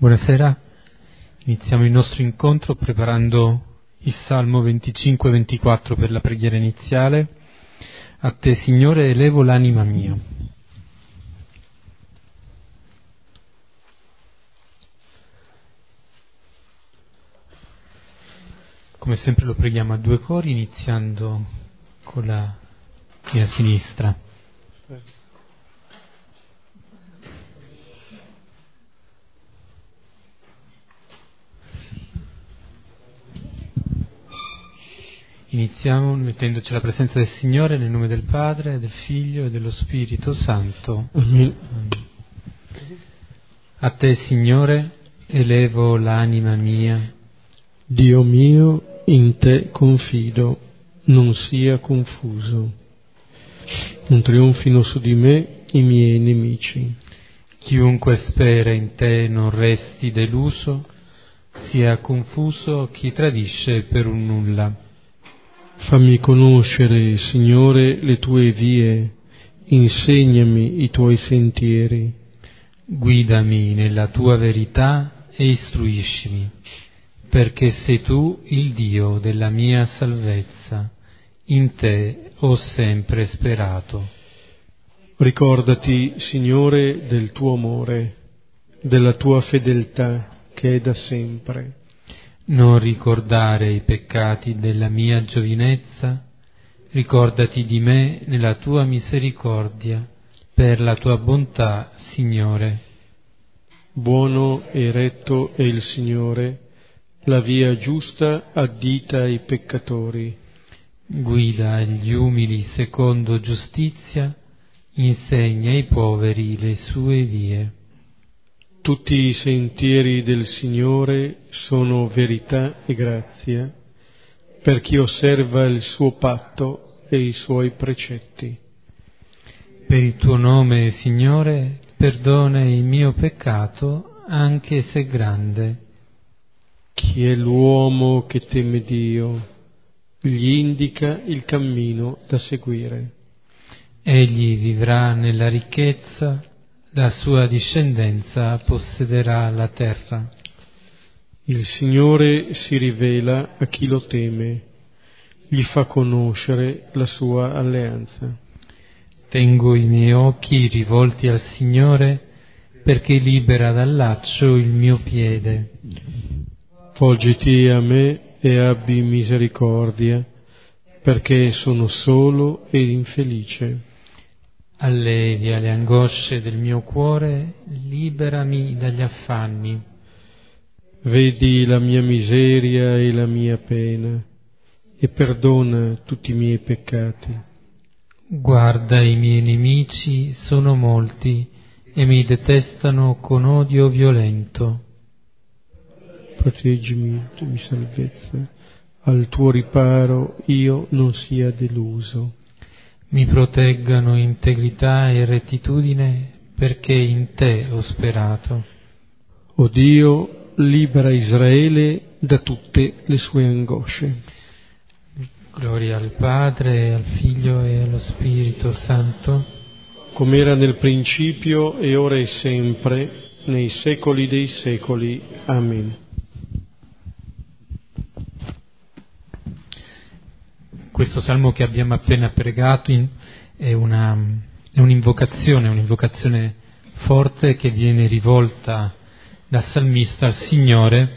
Buonasera, iniziamo il nostro incontro preparando il Salmo 25-24 per la preghiera iniziale. A te Signore elevo l'anima mia. Come sempre lo preghiamo a due cori iniziando con la mia sinistra. Iniziamo mettendoci alla presenza del Signore nel nome del Padre, del Figlio e dello Spirito Santo. Amen. A te, Signore, elevo l'anima mia. Dio mio, in te confido, non sia confuso. Non trionfino su di me i miei nemici. Chiunque spera in te non resti deluso, sia confuso chi tradisce per un nulla. Fammi conoscere, Signore, le tue vie, insegnami i tuoi sentieri. Guidami nella tua verità e istruiscimi, perché sei tu il Dio della mia salvezza. In te ho sempre sperato. Ricordati, Signore, del tuo amore, della tua fedeltà che è da sempre non ricordare i peccati della mia giovinezza, ricordati di me nella tua misericordia, per la tua bontà, Signore. Buono e retto è il Signore, la via giusta addita ai peccatori. Guida gli umili secondo giustizia, insegna ai poveri le sue vie. Tutti i sentieri del Signore sono verità e grazia per chi osserva il suo patto e i suoi precetti. Per il tuo nome, Signore, perdona il mio peccato, anche se grande. Chi è l'uomo che teme Dio? Gli indica il cammino da seguire. Egli vivrà nella ricchezza la sua discendenza possederà la terra. Il Signore si rivela a chi lo teme, gli fa conoscere la sua alleanza. Tengo i miei occhi rivolti al Signore perché libera dal laccio il mio piede. Volgiti a me e abbi misericordia, perché sono solo ed infelice allevia le angosce del mio cuore, liberami dagli affanni. Vedi la mia miseria e la mia pena e perdona tutti i miei peccati. Guarda i miei nemici, sono molti e mi detestano con odio violento. Proteggimi, mi salvezza, al tuo riparo io non sia deluso mi proteggano integrità e rettitudine, perché in te ho sperato. O Dio, libera Israele da tutte le sue angosce. Gloria al Padre, al Figlio e allo Spirito Santo, come era nel principio e ora e sempre, nei secoli dei secoli. Amen. Questo salmo che abbiamo appena pregato in, è, una, è un'invocazione, un'invocazione forte che viene rivolta dal salmista al Signore,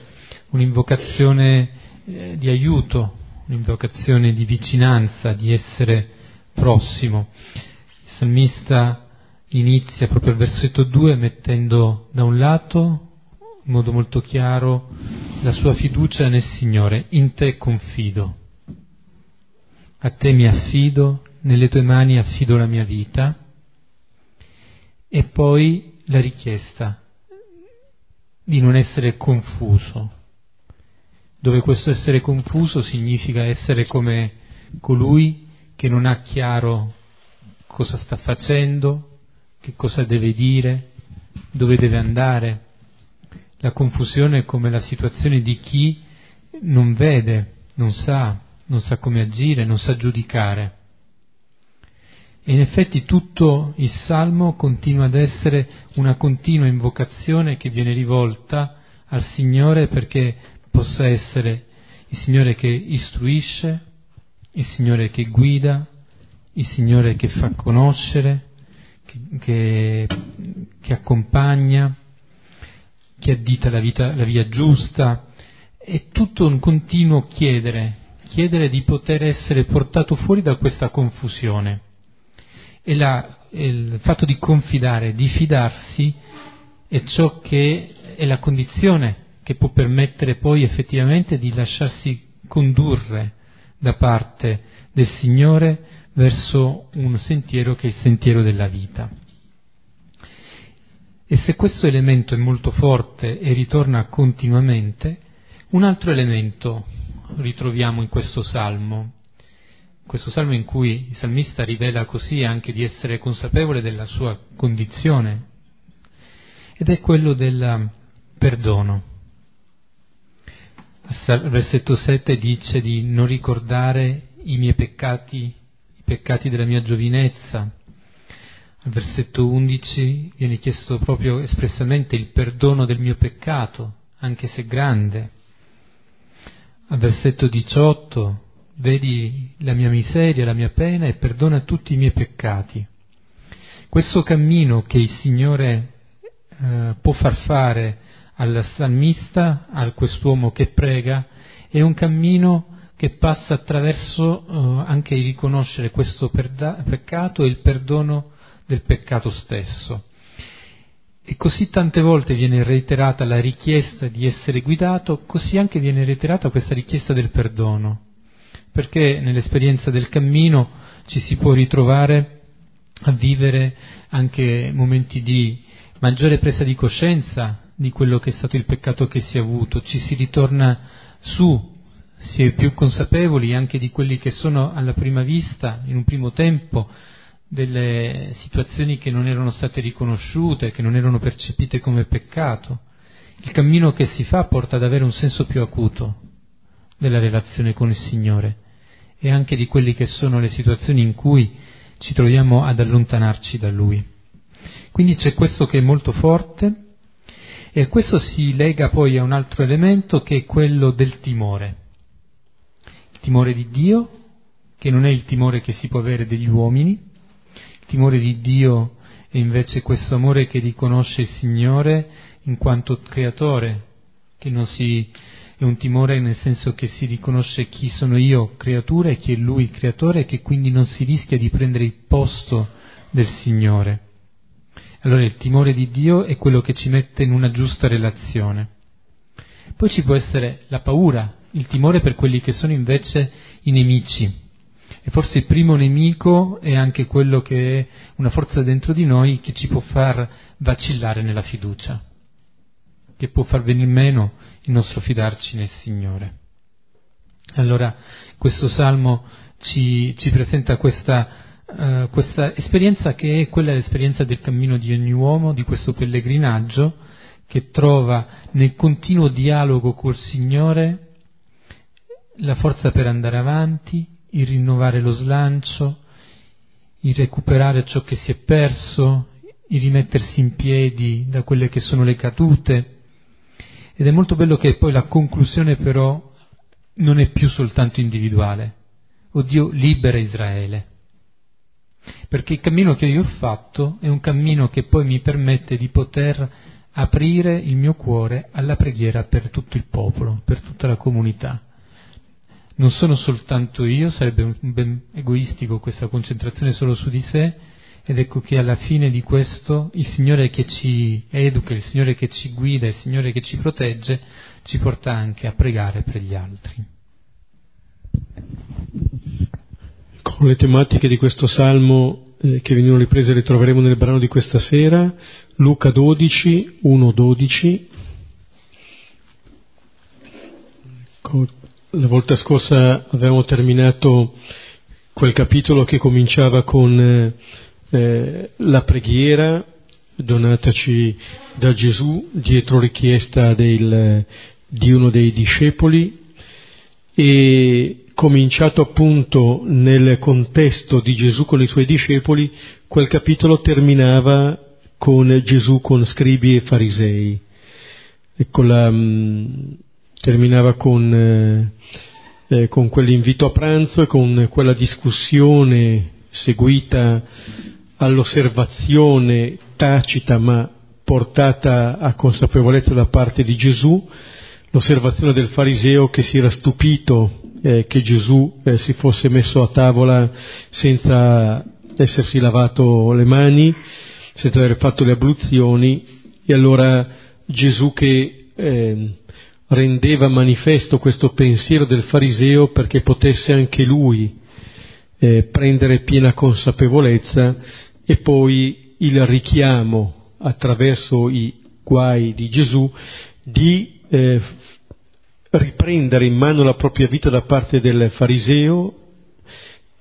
un'invocazione eh, di aiuto, un'invocazione di vicinanza, di essere prossimo. Il salmista inizia proprio al versetto 2 mettendo da un lato in modo molto chiaro la sua fiducia nel Signore, in te confido. A te mi affido, nelle tue mani affido la mia vita. E poi la richiesta di non essere confuso, dove questo essere confuso significa essere come colui che non ha chiaro cosa sta facendo, che cosa deve dire, dove deve andare. La confusione è come la situazione di chi non vede, non sa, non sa come agire, non sa giudicare. E in effetti tutto il Salmo continua ad essere una continua invocazione che viene rivolta al Signore perché possa essere il Signore che istruisce, il Signore che guida, il Signore che fa conoscere, che, che, che accompagna, che addita la, vita, la via giusta. È tutto un continuo chiedere, chiedere di poter essere portato fuori da questa confusione. E la, il fatto di confidare, di fidarsi, è ciò che è la condizione che può permettere poi effettivamente di lasciarsi condurre da parte del Signore verso un sentiero che è il sentiero della vita. E se questo elemento è molto forte e ritorna continuamente, un altro elemento ritroviamo in questo salmo, questo salmo in cui il salmista rivela così anche di essere consapevole della sua condizione, ed è quello del perdono. Al versetto 7 dice di non ricordare i miei peccati, i peccati della mia giovinezza. Al versetto 11 viene chiesto proprio espressamente il perdono del mio peccato, anche se grande. Versetto 18 vedi la mia miseria, la mia pena e perdona tutti i miei peccati. Questo cammino che il Signore eh, può far fare al salmista, a quest'uomo che prega, è un cammino che passa attraverso eh, anche il riconoscere questo perda- peccato e il perdono del peccato stesso. E così tante volte viene reiterata la richiesta di essere guidato, così anche viene reiterata questa richiesta del perdono, perché nell'esperienza del cammino ci si può ritrovare a vivere anche momenti di maggiore presa di coscienza di quello che è stato il peccato che si è avuto, ci si ritorna su, si è più consapevoli anche di quelli che sono alla prima vista, in un primo tempo, delle situazioni che non erano state riconosciute, che non erano percepite come peccato. Il cammino che si fa porta ad avere un senso più acuto della relazione con il Signore e anche di quelle che sono le situazioni in cui ci troviamo ad allontanarci da Lui. Quindi c'è questo che è molto forte e questo si lega poi a un altro elemento che è quello del timore. Il timore di Dio, che non è il timore che si può avere degli uomini, timore di Dio è invece questo amore che riconosce il Signore in quanto creatore, che non si, è un timore nel senso che si riconosce chi sono io, creatura, e chi è Lui, creatore, e che quindi non si rischia di prendere il posto del Signore. Allora il timore di Dio è quello che ci mette in una giusta relazione. Poi ci può essere la paura, il timore per quelli che sono invece i nemici. E forse il primo nemico è anche quello che è una forza dentro di noi che ci può far vacillare nella fiducia, che può far venire meno il nostro fidarci nel Signore. Allora questo salmo ci, ci presenta questa eh, questa esperienza che è quella dell'esperienza del cammino di ogni uomo, di questo pellegrinaggio che trova nel continuo dialogo col Signore la forza per andare avanti, il rinnovare lo slancio, il recuperare ciò che si è perso, il rimettersi in piedi da quelle che sono le cadute. Ed è molto bello che poi la conclusione però non è più soltanto individuale. O Dio libera Israele perché il cammino che io ho fatto è un cammino che poi mi permette di poter aprire il mio cuore alla preghiera per tutto il popolo, per tutta la comunità. Non sono soltanto io, sarebbe ben egoistico questa concentrazione solo su di sé, ed ecco che alla fine di questo il Signore che ci educa, il Signore che ci guida, il Signore che ci protegge, ci porta anche a pregare per gli altri con le tematiche di questo salmo eh, che vengono riprese le troveremo nel brano di questa sera, Luca 12, 1, 12. La volta scorsa avevamo terminato quel capitolo che cominciava con eh, eh, la preghiera donataci da Gesù dietro richiesta del, di uno dei discepoli e cominciato appunto nel contesto di Gesù con i suoi discepoli, quel capitolo terminava con Gesù con scribi e farisei. Ecco la, mh, terminava con, eh, eh, con quell'invito a pranzo e con quella discussione seguita all'osservazione tacita ma portata a consapevolezza da parte di Gesù, l'osservazione del fariseo che si era stupito eh, che Gesù eh, si fosse messo a tavola senza essersi lavato le mani, senza aver fatto le abluzioni, e allora Gesù che eh, rendeva manifesto questo pensiero del fariseo perché potesse anche lui eh, prendere piena consapevolezza e poi il richiamo attraverso i guai di Gesù di eh, riprendere in mano la propria vita da parte del fariseo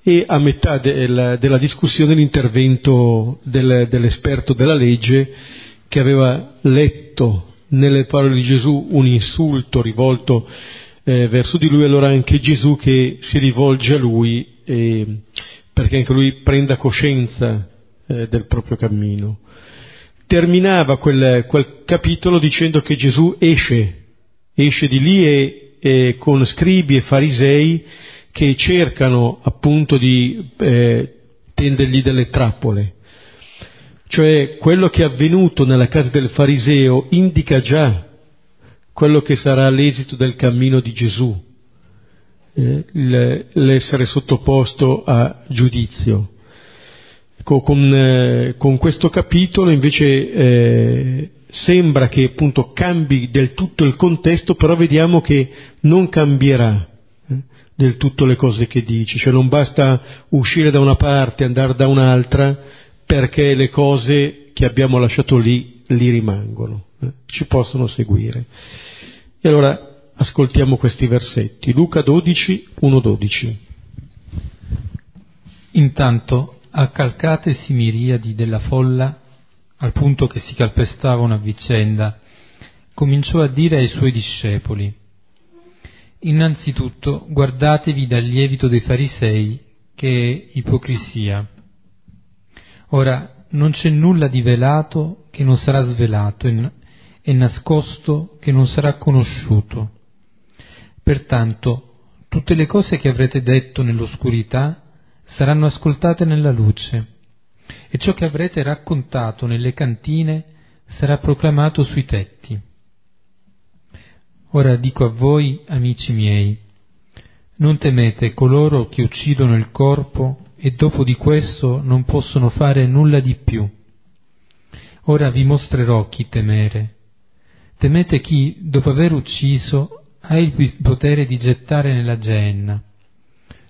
e a metà del, della discussione l'intervento del, dell'esperto della legge che aveva letto nelle parole di Gesù un insulto rivolto eh, verso di lui, allora anche Gesù che si rivolge a lui eh, perché anche lui prenda coscienza eh, del proprio cammino. Terminava quel, quel, capitolo dicendo che Gesù esce, esce di lì e, e con scribi e farisei che cercano appunto di eh, tendergli delle trappole. Cioè quello che è avvenuto nella casa del fariseo indica già quello che sarà l'esito del cammino di Gesù, eh, l'essere sottoposto a giudizio. Ecco, con, eh, con, questo capitolo invece eh, sembra che appunto cambi del tutto il contesto, però vediamo che non cambierà eh, del tutto le cose che dice, cioè non basta uscire da una parte e andare da un'altra perché le cose che abbiamo lasciato lì, lì rimangono, eh, ci possono seguire. E allora ascoltiamo questi versetti. Luca 12, 1-12. Intanto, accalcatesi miriadi della folla, al punto che si calpestavano a vicenda, cominciò a dire ai suoi discepoli, Innanzitutto guardatevi dal lievito dei farisei, che è ipocrisia. Ora, non c'è nulla di velato che non sarà svelato e nascosto che non sarà conosciuto. Pertanto, tutte le cose che avrete detto nell'oscurità saranno ascoltate nella luce, e ciò che avrete raccontato nelle cantine sarà proclamato sui tetti. Ora dico a voi, amici miei, non temete coloro che uccidono il corpo e dopo di questo non possono fare nulla di più. Ora vi mostrerò chi temere. Temete chi, dopo aver ucciso, ha il potere di gettare nella genna.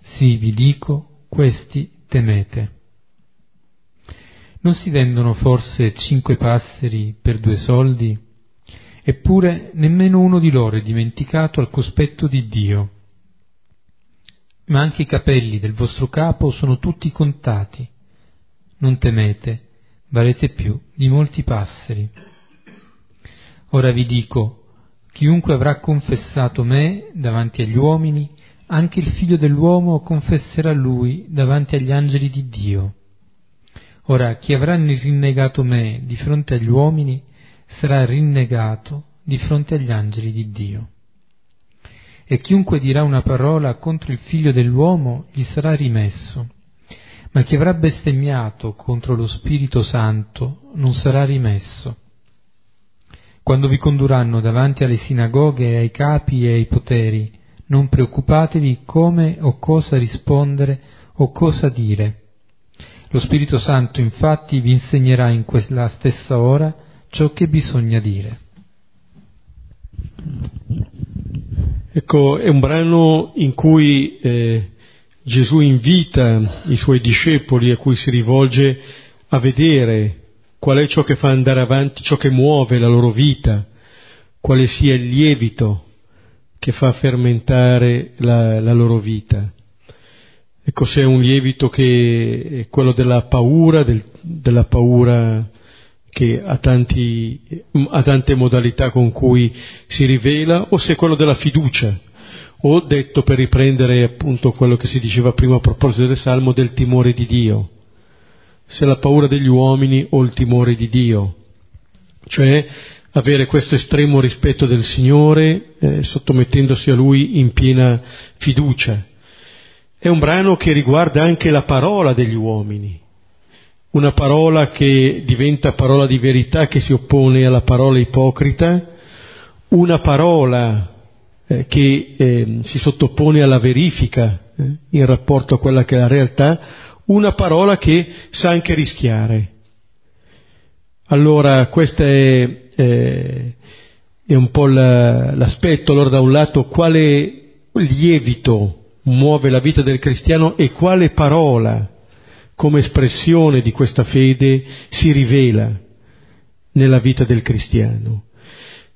Sì, vi dico, questi temete. Non si vendono forse cinque passeri per due soldi? Eppure nemmeno uno di loro è dimenticato al cospetto di Dio. Ma anche i capelli del vostro capo sono tutti contati. Non temete, valete più di molti passeri. Ora vi dico, Chiunque avrà confessato me davanti agli uomini, anche il figlio dell'uomo confesserà lui davanti agli angeli di Dio. Ora, chi avrà rinnegato me di fronte agli uomini, sarà rinnegato di fronte agli angeli di Dio. E chiunque dirà una parola contro il figlio dell'uomo gli sarà rimesso, ma chi avrà bestemmiato contro lo Spirito Santo non sarà rimesso quando vi condurranno davanti alle sinagoghe ai capi e ai poteri, non preoccupatevi come o cosa rispondere o cosa dire. Lo Spirito Santo infatti vi insegnerà in quella stessa ora ciò che bisogna dire. Ecco, è un brano in cui eh, Gesù invita i suoi discepoli a cui si rivolge a vedere qual è ciò che fa andare avanti, ciò che muove la loro vita, quale sia il lievito che fa fermentare la, la loro vita. Ecco, se è un lievito che è quello della paura, del, della paura che ha, tanti, ha tante modalità con cui si rivela, o se è quello della fiducia, o detto per riprendere appunto quello che si diceva prima a proposito del Salmo del timore di Dio, se la paura degli uomini o il timore di Dio, cioè avere questo estremo rispetto del Signore eh, sottomettendosi a Lui in piena fiducia. È un brano che riguarda anche la parola degli uomini, una parola che diventa parola di verità che si oppone alla parola ipocrita, una parola eh, che eh, si sottopone alla verifica eh, in rapporto a quella che è la realtà, una parola che sa anche rischiare. Allora, questo è, eh, è un po' la, l'aspetto. Allora, da un lato, quale lievito muove la vita del cristiano e quale parola, come espressione di questa fede, si rivela nella vita del cristiano.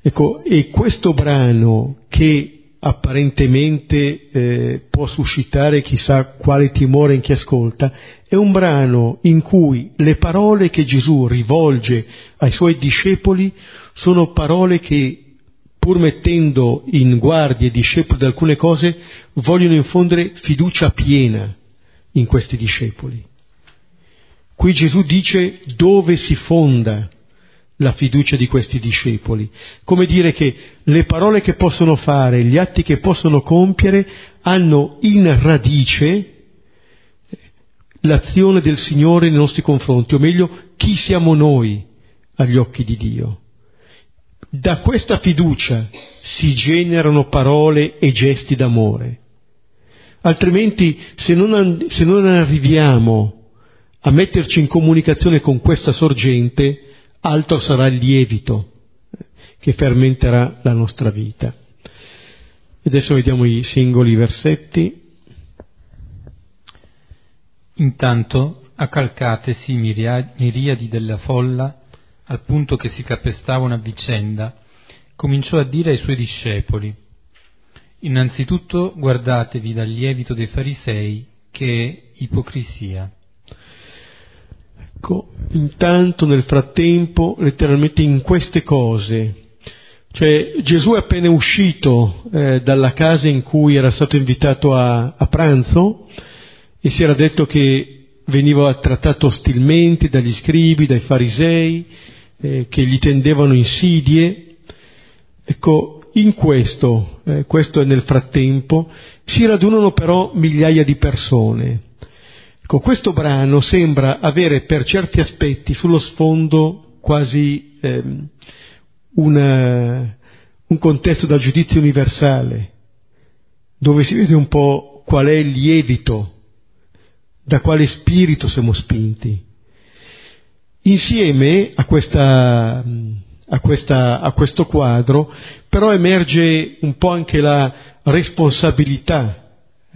Ecco, e questo brano che apparentemente eh, può suscitare chissà quale timore in chi ascolta, è un brano in cui le parole che Gesù rivolge ai suoi discepoli sono parole che, pur mettendo in guardia i discepoli da alcune cose, vogliono infondere fiducia piena in questi discepoli. Qui Gesù dice dove si fonda la fiducia di questi discepoli. Come dire che le parole che possono fare, gli atti che possono compiere, hanno in radice l'azione del Signore nei nostri confronti, o meglio, chi siamo noi agli occhi di Dio. Da questa fiducia si generano parole e gesti d'amore. Altrimenti, se non, se non arriviamo a metterci in comunicazione con questa sorgente, altro sarà il lievito che fermenterà la nostra vita. Adesso vediamo i singoli versetti. Intanto, accalcatesi miriadi della folla, al punto che si capestavano a vicenda, cominciò a dire ai suoi discepoli, Innanzitutto guardatevi dal lievito dei farisei, che è ipocrisia. Ecco, intanto nel frattempo, letteralmente in queste cose, cioè Gesù è appena uscito eh, dalla casa in cui era stato invitato a, a pranzo e si era detto che veniva trattato ostilmente dagli scribi, dai farisei, eh, che gli tendevano insidie. Ecco, in questo, eh, questo è nel frattempo, si radunano però migliaia di persone Ecco, questo brano sembra avere per certi aspetti sullo sfondo quasi ehm, una, un contesto da giudizio universale, dove si vede un po' qual è il lievito, da quale spirito siamo spinti. Insieme a, questa, a, questa, a questo quadro però emerge un po' anche la responsabilità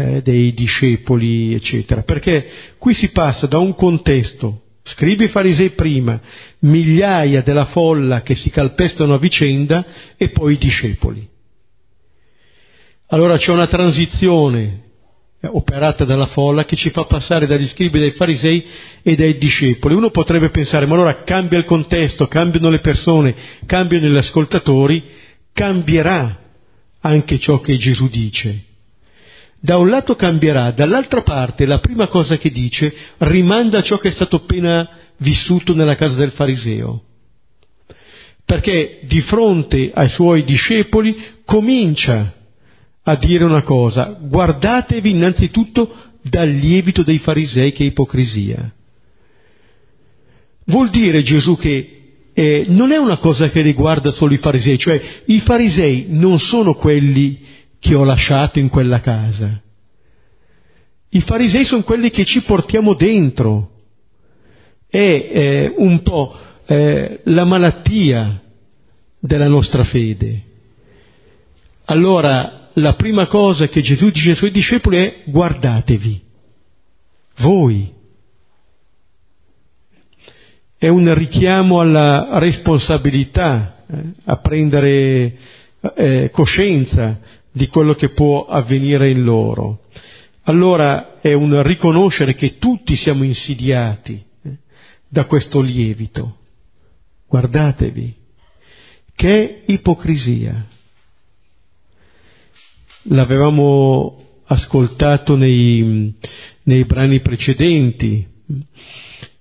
eh, dei discepoli, eccetera, perché qui si passa da un contesto, scribi e farisei prima, migliaia della folla che si calpestano a vicenda e poi i discepoli. Allora c'è una transizione eh, operata dalla folla che ci fa passare dagli scribi dai farisei e dai discepoli. Uno potrebbe pensare, ma allora cambia il contesto, cambiano le persone, cambiano gli ascoltatori, cambierà anche ciò che Gesù dice da un lato cambierà, dall'altra parte la prima cosa che dice rimanda a ciò che è stato appena vissuto nella casa del fariseo. Perché di fronte ai suoi discepoli comincia a dire una cosa, guardatevi innanzitutto dal lievito dei farisei che è ipocrisia. Vuol dire Gesù che eh, non è una cosa che riguarda solo i farisei, cioè i farisei non sono quelli che ho lasciato in quella casa. I farisei sono quelli che ci portiamo dentro. È eh, un po' eh, la malattia della nostra fede. Allora, la prima cosa che Gesù dice ai suoi discepoli è guardatevi, voi. È un richiamo alla responsabilità, eh, a prendere eh, coscienza di quello che può avvenire in loro. Allora è un riconoscere che tutti siamo insidiati eh, da questo lievito. Guardatevi, che ipocrisia. l'avevamo ascoltato nei, nei brani precedenti,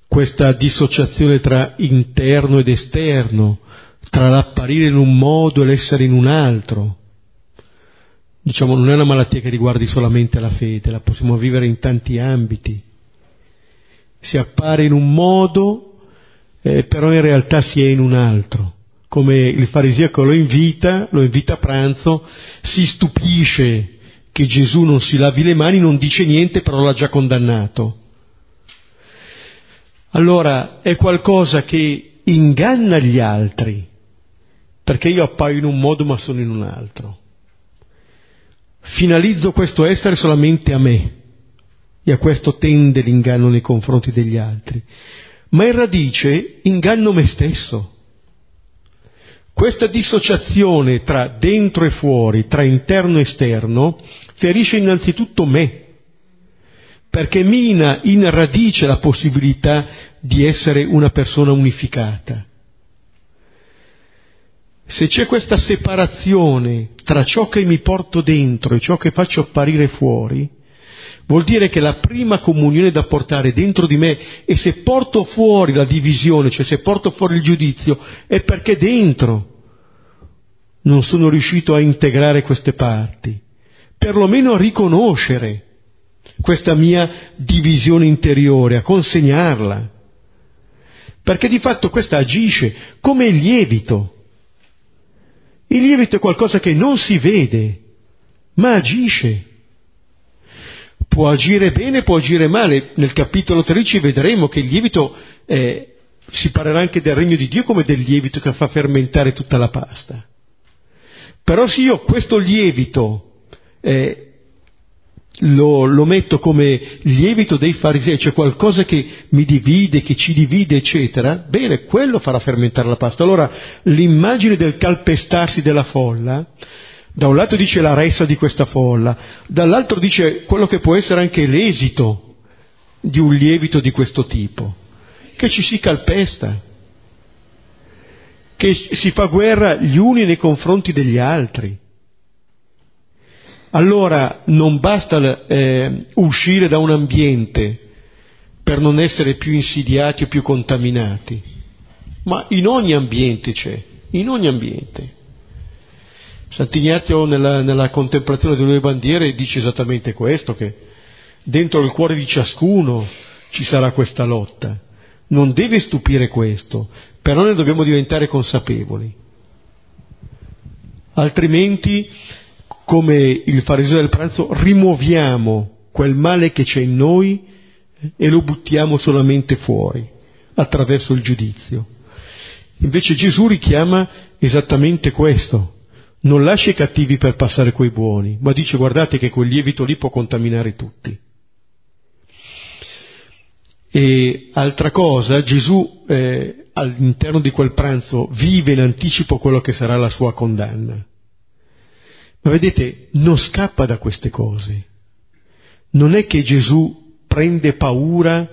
questa dissociazione tra interno ed esterno, tra l'apparire in un modo e l'essere in un altro. Diciamo, non è una malattia che riguardi solamente la fede, la possiamo vivere in tanti ambiti. Si appare in un modo, eh, però in realtà si è in un altro. Come il fariseo lo invita, lo invita a pranzo, si stupisce che Gesù non si lavi le mani, non dice niente, però l'ha già condannato. Allora è qualcosa che inganna gli altri, perché io appaio in un modo ma sono in un altro. Finalizzo questo essere solamente a me e a questo tende l'inganno nei confronti degli altri, ma in radice inganno me stesso. Questa dissociazione tra dentro e fuori, tra interno e esterno, ferisce innanzitutto me, perché mina in radice la possibilità di essere una persona unificata. Se c'è questa separazione tra ciò che mi porto dentro e ciò che faccio apparire fuori, vuol dire che la prima comunione da portare dentro di me e se porto fuori la divisione, cioè se porto fuori il giudizio, è perché dentro non sono riuscito a integrare queste parti, perlomeno a riconoscere questa mia divisione interiore, a consegnarla. Perché di fatto questa agisce come il lievito il lievito è qualcosa che non si vede, ma agisce. Può agire bene, può agire male. Nel capitolo 13 vedremo che il lievito eh, si parlerà anche del regno di Dio come del lievito che fa fermentare tutta la pasta. Però se io questo lievito eh, lo, lo, metto come lievito dei farisei, cioè qualcosa che mi divide, che ci divide, eccetera, bene, quello farà fermentare la pasta. Allora l'immagine del calpestarsi della folla, da un lato dice la ressa di questa folla, dall'altro dice quello che può essere anche l'esito di un lievito di questo tipo, che ci si calpesta, che si fa guerra gli uni nei confronti degli altri allora non basta eh, uscire da un ambiente per non essere più insidiati o più contaminati, ma in ogni ambiente c'è, in ogni ambiente. Sant'Ignazio nella, nella contemplazione delle due bandiere dice esattamente questo, che dentro il cuore di ciascuno ci sarà questa lotta. Non deve stupire questo, però ne dobbiamo diventare consapevoli. Altrimenti come il fariseo del pranzo, rimuoviamo quel male che c'è in noi e lo buttiamo solamente fuori, attraverso il giudizio. Invece Gesù richiama esattamente questo. Non lascia i cattivi per passare coi buoni, ma dice guardate che quel lievito lì può contaminare tutti. E altra cosa, Gesù eh, all'interno di quel pranzo vive in anticipo quello che sarà la sua condanna. Ma vedete, non scappa da queste cose. Non è che Gesù prende paura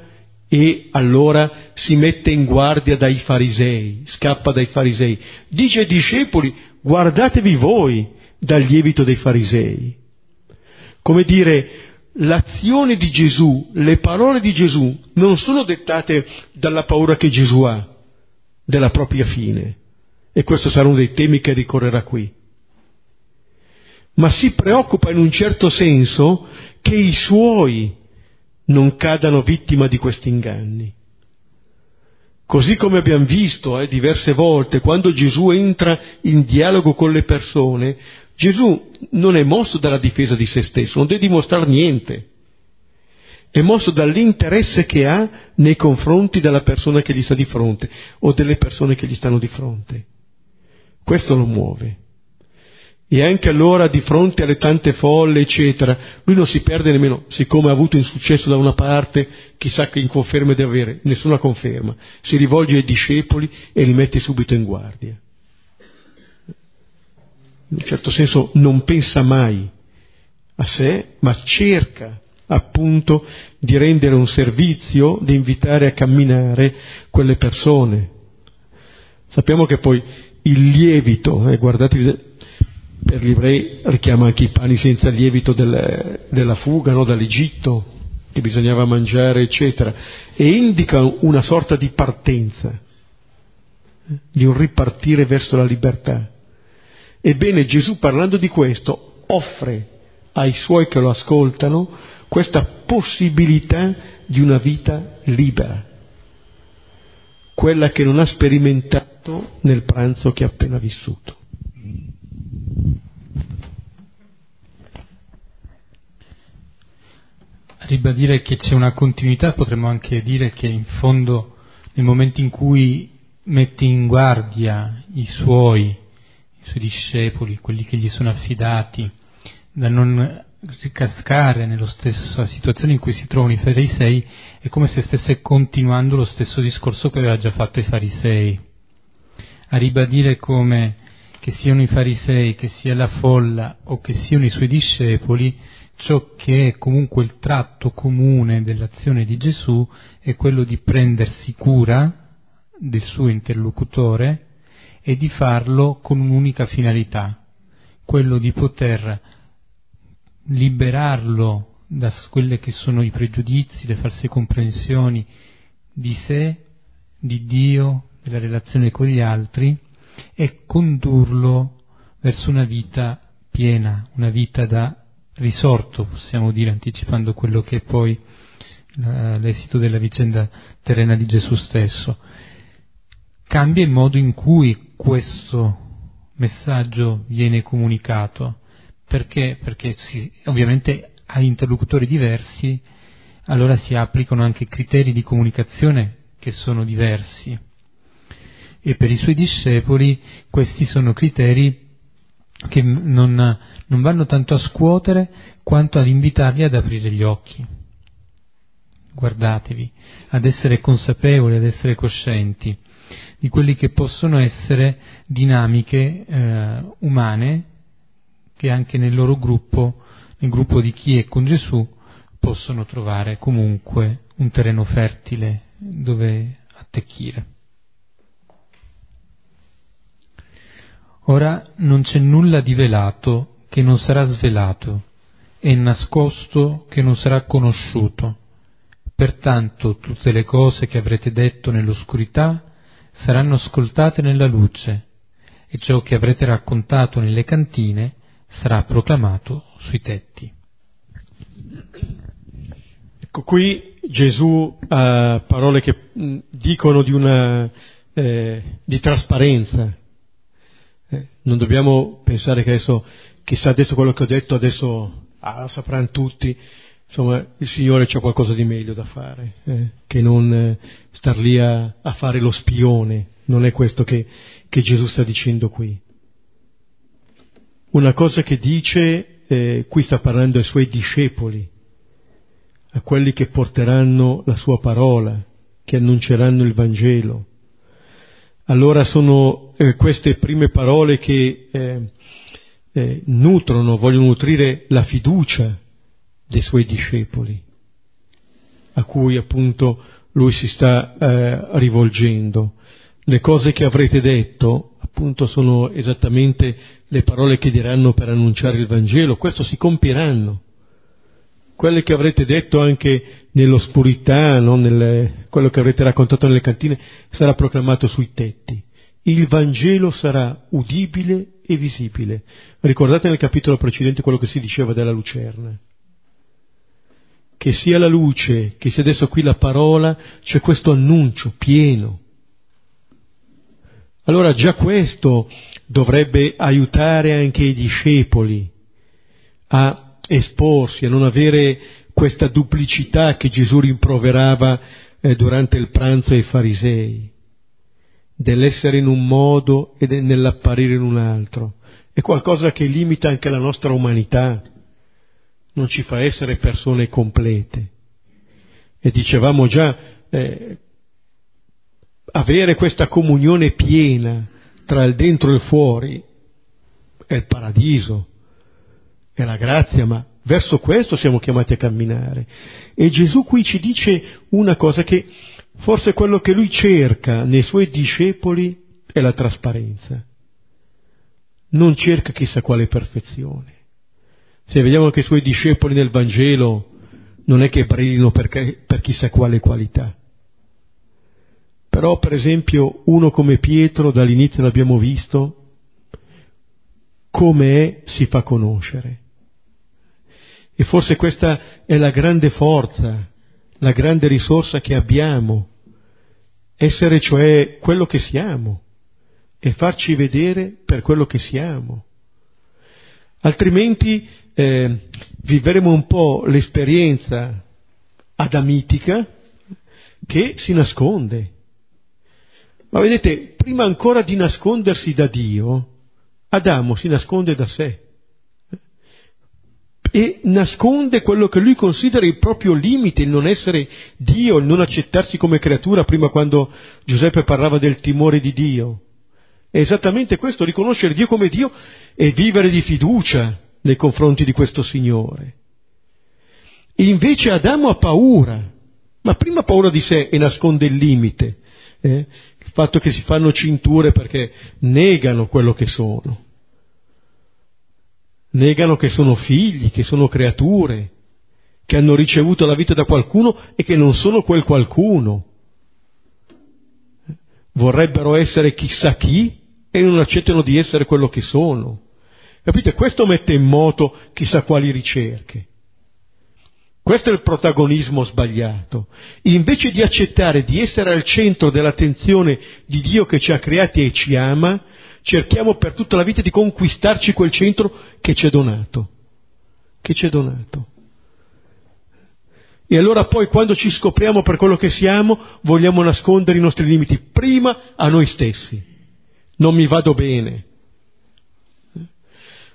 e allora si mette in guardia dai farisei, scappa dai farisei. Dice ai discepoli, guardatevi voi dal lievito dei farisei. Come dire, l'azione di Gesù, le parole di Gesù non sono dettate dalla paura che Gesù ha della propria fine. E questo sarà uno dei temi che ricorrerà qui ma si preoccupa in un certo senso che i suoi non cadano vittima di questi inganni. Così come abbiamo visto eh, diverse volte, quando Gesù entra in dialogo con le persone, Gesù non è mosso dalla difesa di se stesso, non deve dimostrare niente, è mosso dall'interesse che ha nei confronti della persona che gli sta di fronte o delle persone che gli stanno di fronte. Questo lo muove. E anche allora di fronte alle tante folle, eccetera, lui non si perde nemmeno, siccome ha avuto insuccesso da una parte, chissà che conferma di avere, nessuna conferma. Si rivolge ai discepoli e li mette subito in guardia. In un certo senso non pensa mai a sé, ma cerca appunto di rendere un servizio, di invitare a camminare quelle persone. Sappiamo che poi il lievito, eh, guardate per gli ebrei richiama anche i pani senza lievito del, della fuga no? dall'Egitto, che bisognava mangiare, eccetera, e indica una sorta di partenza, di un ripartire verso la libertà. Ebbene, Gesù parlando di questo offre ai suoi che lo ascoltano questa possibilità di una vita libera, quella che non ha sperimentato nel pranzo che ha appena vissuto. Ribadire che c'è una continuità, potremmo anche dire che in fondo nel momento in cui mette in guardia i suoi, i suoi discepoli, quelli che gli sono affidati, da non ricascare nella stessa situazione in cui si trovano i farisei, è come se stesse continuando lo stesso discorso che aveva già fatto ai farisei, a ribadire come che siano i farisei, che sia la folla o che siano i suoi discepoli, ciò che è comunque il tratto comune dell'azione di Gesù è quello di prendersi cura del suo interlocutore e di farlo con un'unica finalità, quello di poter liberarlo da quelli che sono i pregiudizi, le false comprensioni di sé, di Dio, della relazione con gli altri e condurlo verso una vita piena, una vita da risorto, possiamo dire, anticipando quello che è poi l'esito della vicenda terrena di Gesù stesso. Cambia il modo in cui questo messaggio viene comunicato, perché? Perché si, ovviamente a interlocutori diversi allora si applicano anche criteri di comunicazione che sono diversi e per i suoi discepoli questi sono criteri che non, non vanno tanto a scuotere quanto ad invitarli ad aprire gli occhi. Guardatevi, ad essere consapevoli, ad essere coscienti di quelle che possono essere dinamiche eh, umane che anche nel loro gruppo, nel gruppo di chi è con Gesù, possono trovare comunque un terreno fertile dove attecchire. Ora non c'è nulla di velato che non sarà svelato e nascosto che non sarà conosciuto. Pertanto tutte le cose che avrete detto nell'oscurità saranno ascoltate nella luce e ciò che avrete raccontato nelle cantine sarà proclamato sui tetti. Ecco qui Gesù ha parole che dicono di, una, eh, di trasparenza, eh, non dobbiamo pensare che adesso, chissà adesso quello che ho detto, adesso ah, sapranno tutti. Insomma, il Signore c'ha qualcosa di meglio da fare, eh, che non eh, star lì a, a, fare lo spione. Non è questo che, che, Gesù sta dicendo qui. Una cosa che dice, eh, qui sta parlando ai suoi discepoli, a quelli che porteranno la sua parola, che annunceranno il Vangelo. Allora sono eh, queste prime parole che eh, eh, nutrono, vogliono nutrire la fiducia dei suoi discepoli, a cui appunto lui si sta eh, rivolgendo. Le cose che avrete detto, appunto, sono esattamente le parole che diranno per annunciare il Vangelo, questo si compieranno quelle che avrete detto anche nell'oscurità, no? Nelle, quello che avrete raccontato nelle cantine, sarà proclamato sui tetti. Il Vangelo sarà udibile e visibile. Ricordate nel capitolo precedente quello che si diceva della lucerna. Che sia la luce, che sia adesso qui la parola, c'è questo annuncio pieno. Allora già questo dovrebbe aiutare anche i discepoli a esporsi, a non avere questa duplicità che Gesù rimproverava eh, durante il pranzo ai farisei, dell'essere in un modo e nell'apparire in un altro. È qualcosa che limita anche la nostra umanità, non ci fa essere persone complete. E dicevamo già, eh, avere questa comunione piena tra il dentro e il fuori è il paradiso è la grazia, ma verso questo siamo chiamati a camminare. E Gesù qui ci dice una cosa che forse quello che lui cerca nei suoi discepoli è la trasparenza. non cerca chissà quale perfezione. Se vediamo che i suoi discepoli nel Vangelo non è che brillino per, per chissà quale qualità. Però, per esempio, uno come Pietro, dall'inizio l'abbiamo visto, come è si fa conoscere. E forse questa è la grande forza, la grande risorsa che abbiamo, essere cioè quello che siamo e farci vedere per quello che siamo. Altrimenti eh, vivremo un po' l'esperienza adamitica che si nasconde. Ma vedete, prima ancora di nascondersi da Dio, Adamo si nasconde da sé e nasconde quello che lui considera il proprio limite, il non essere Dio, il non accettarsi come creatura, prima quando Giuseppe parlava del timore di Dio. È esattamente questo, riconoscere Dio come Dio e vivere di fiducia nei confronti di questo Signore. E invece Adamo ha paura, ma prima paura di sé e nasconde il limite, eh? il fatto che si fanno cinture perché negano quello che sono negano che sono figli, che sono creature, che hanno ricevuto la vita da qualcuno e che non sono quel qualcuno. Vorrebbero essere chissà chi e non accettano di essere quello che sono. Capite? Questo mette in moto chissà quali ricerche. Questo è il protagonismo sbagliato. Invece di accettare di essere al centro dell'attenzione di Dio che ci ha creati e ci ama, cerchiamo per tutta la vita di conquistarci quel centro che ci è donato, che ci è donato. E allora poi quando ci scopriamo per quello che siamo, vogliamo nascondere i nostri limiti, prima a noi stessi. Non mi vado bene.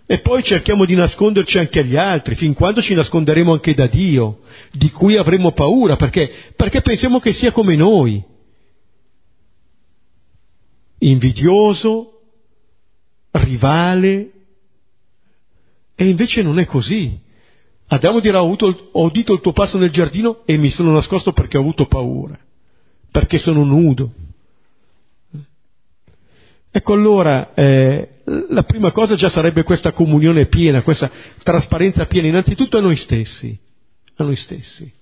E poi cerchiamo di nasconderci anche agli altri, fin quando ci nasconderemo anche da Dio, di cui avremo paura, perché? Perché pensiamo che sia come noi. Invidioso, rivale, e invece non è così. Adamo dirà ho, ho udito il tuo passo nel giardino e mi sono nascosto perché ho avuto paura, perché sono nudo. Ecco allora, eh, la prima cosa già sarebbe questa comunione piena, questa trasparenza piena, innanzitutto a noi stessi, a noi stessi.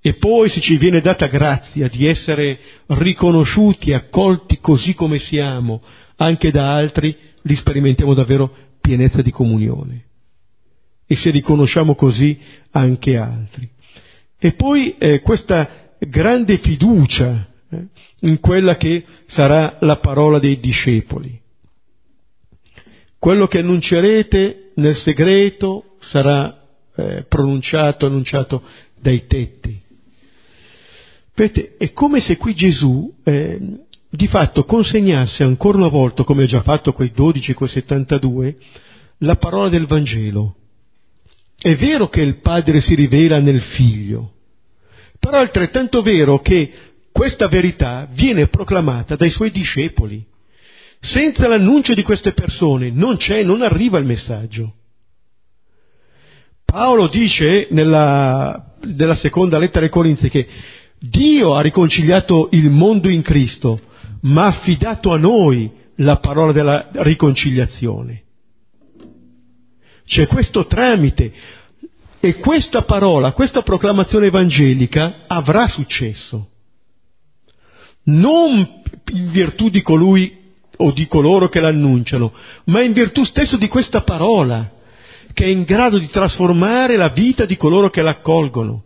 E poi se ci viene data grazia di essere riconosciuti, accolti così come siamo, anche da altri, li sperimentiamo davvero pienezza di comunione. E se riconosciamo così anche altri. E poi eh, questa grande fiducia eh, in quella che sarà la parola dei discepoli. Quello che annuncerete nel segreto sarà eh, pronunciato, annunciato dai tetti. Vedete, è come se qui Gesù eh, di fatto consegnasse ancora una volta, come ha già fatto quei 12, quei 72, la parola del Vangelo. È vero che il Padre si rivela nel Figlio, però è altrettanto vero che questa verità viene proclamata dai suoi discepoli. Senza l'annuncio di queste persone non c'è, non arriva il messaggio. Paolo dice nella, nella seconda lettera ai Corinzi che Dio ha riconciliato il mondo in Cristo, ma ha affidato a noi la parola della riconciliazione. C'è questo tramite e questa parola, questa proclamazione evangelica avrà successo. Non in virtù di colui o di coloro che l'annunciano, ma in virtù stesso di questa parola, che è in grado di trasformare la vita di coloro che l'accolgono.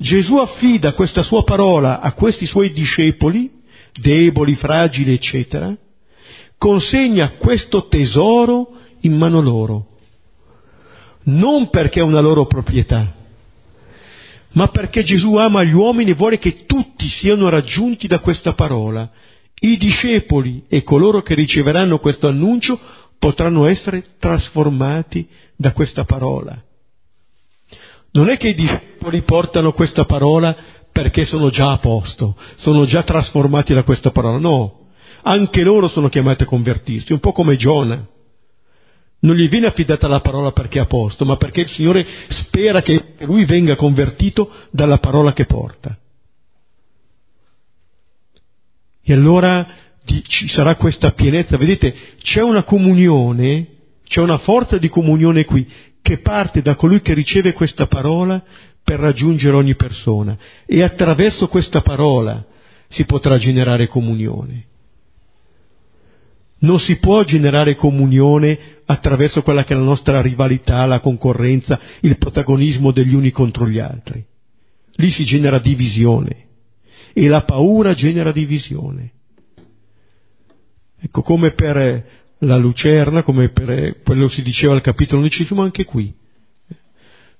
Gesù affida questa sua parola a questi suoi discepoli, deboli, fragili, eccetera, consegna questo tesoro in mano loro, non perché è una loro proprietà, ma perché Gesù ama gli uomini e vuole che tutti siano raggiunti da questa parola. I discepoli e coloro che riceveranno questo annuncio potranno essere trasformati da questa parola. Non è che i discepoli portano questa parola perché sono già a posto, sono già trasformati da questa parola, no, anche loro sono chiamati a convertirsi, un po' come Giona. Non gli viene affidata la parola perché è a posto, ma perché il Signore spera che lui venga convertito dalla parola che porta. E allora ci sarà questa pienezza. Vedete, c'è una comunione, c'è una forza di comunione qui che parte da colui che riceve questa parola per raggiungere ogni persona e attraverso questa parola si potrà generare comunione. Non si può generare comunione attraverso quella che è la nostra rivalità, la concorrenza, il protagonismo degli uni contro gli altri. Lì si genera divisione e la paura genera divisione. Ecco, come per la lucerna, come per quello che si diceva al capitolo undicesimo, anche qui.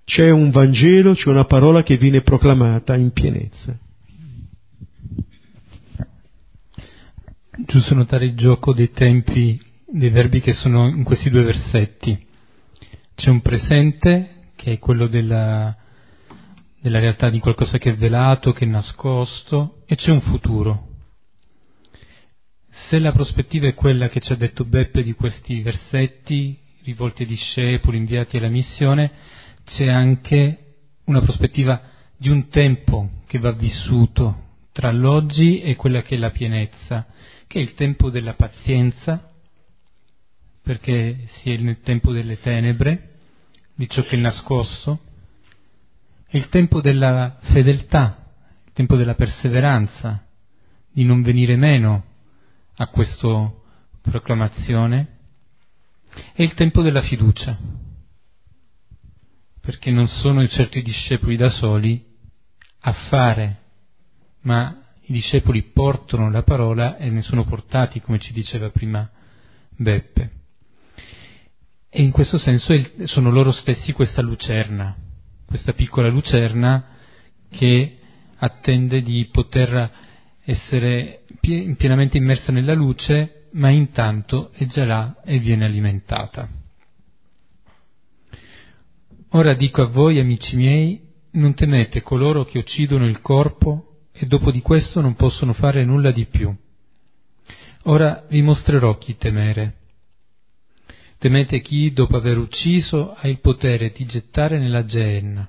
C'è un Vangelo, c'è una parola che viene proclamata in pienezza. Giusto notare il gioco dei tempi dei verbi che sono in questi due versetti. C'è un presente, che è quello della, della realtà di qualcosa che è velato, che è nascosto, e c'è un futuro. Se la prospettiva è quella che ci ha detto Beppe di questi versetti, rivolti ai discepoli, inviati alla missione, c'è anche una prospettiva di un tempo che va vissuto tra l'oggi e quella che è la pienezza, che è il tempo della pazienza, perché si è nel tempo delle tenebre, di ciò che è nascosto, è il tempo della fedeltà, il tempo della perseveranza, di non venire meno a questa proclamazione, è il tempo della fiducia, perché non sono certo i discepoli da soli a fare, ma i discepoli portano la parola e ne sono portati, come ci diceva prima Beppe. E in questo senso sono loro stessi questa lucerna, questa piccola lucerna che attende di poter essere pienamente immersa nella luce, ma intanto è già là e viene alimentata. Ora dico a voi, amici miei, non temete coloro che uccidono il corpo e dopo di questo non possono fare nulla di più. Ora vi mostrerò chi temere. Temete chi, dopo aver ucciso, ha il potere di gettare nella geenna.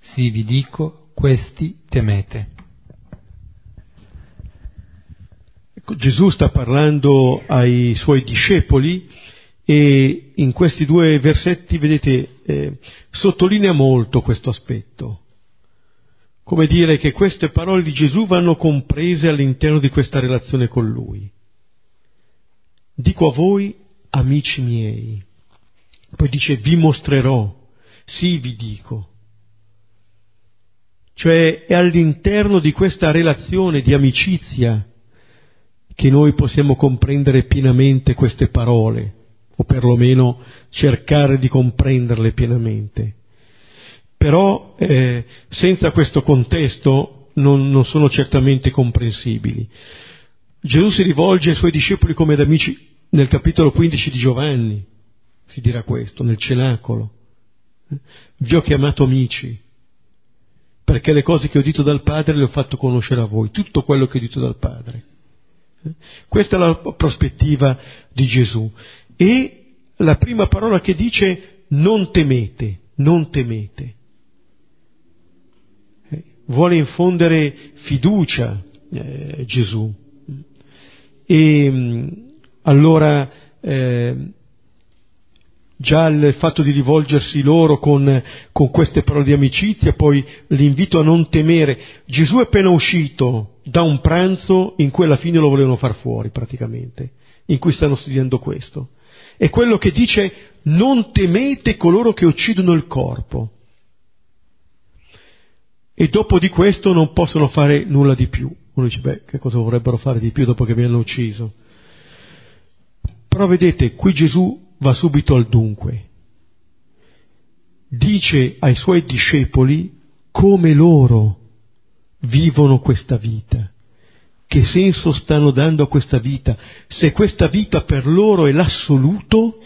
Sì, vi dico, questi temete. Ecco, Gesù sta parlando ai suoi discepoli e in questi due versetti, vedete, eh, sottolinea molto questo aspetto come dire che queste parole di Gesù vanno comprese all'interno di questa relazione con Lui. Dico a voi, amici miei, poi dice vi mostrerò, sì vi dico. Cioè è all'interno di questa relazione di amicizia che noi possiamo comprendere pienamente queste parole, o perlomeno cercare di comprenderle pienamente però eh, senza questo contesto non, non sono certamente comprensibili. Gesù si rivolge ai suoi discepoli come ad amici nel capitolo 15 di Giovanni, si dirà questo, nel cenacolo. Vi ho chiamato amici, perché le cose che ho udito dal Padre le ho fatto conoscere a voi, tutto quello che ho udito dal Padre. Questa è la prospettiva di Gesù. E la prima parola che dice non temete, non temete vuole infondere fiducia eh, Gesù. E mm, allora eh, già il fatto di rivolgersi loro con, con, queste parole di amicizia, poi l'invito a non temere. Gesù è appena uscito da un pranzo in cui alla fine lo volevano far fuori praticamente, in cui stanno studiando questo. È quello che dice non temete coloro che uccidono il corpo e dopo di questo non possono fare nulla di più. Uno dice, beh, che cosa vorrebbero fare di più dopo che mi hanno ucciso? Però vedete, qui Gesù va subito al dunque. Dice ai suoi discepoli come loro vivono questa vita, che senso stanno dando a questa vita, se questa vita per loro è l'assoluto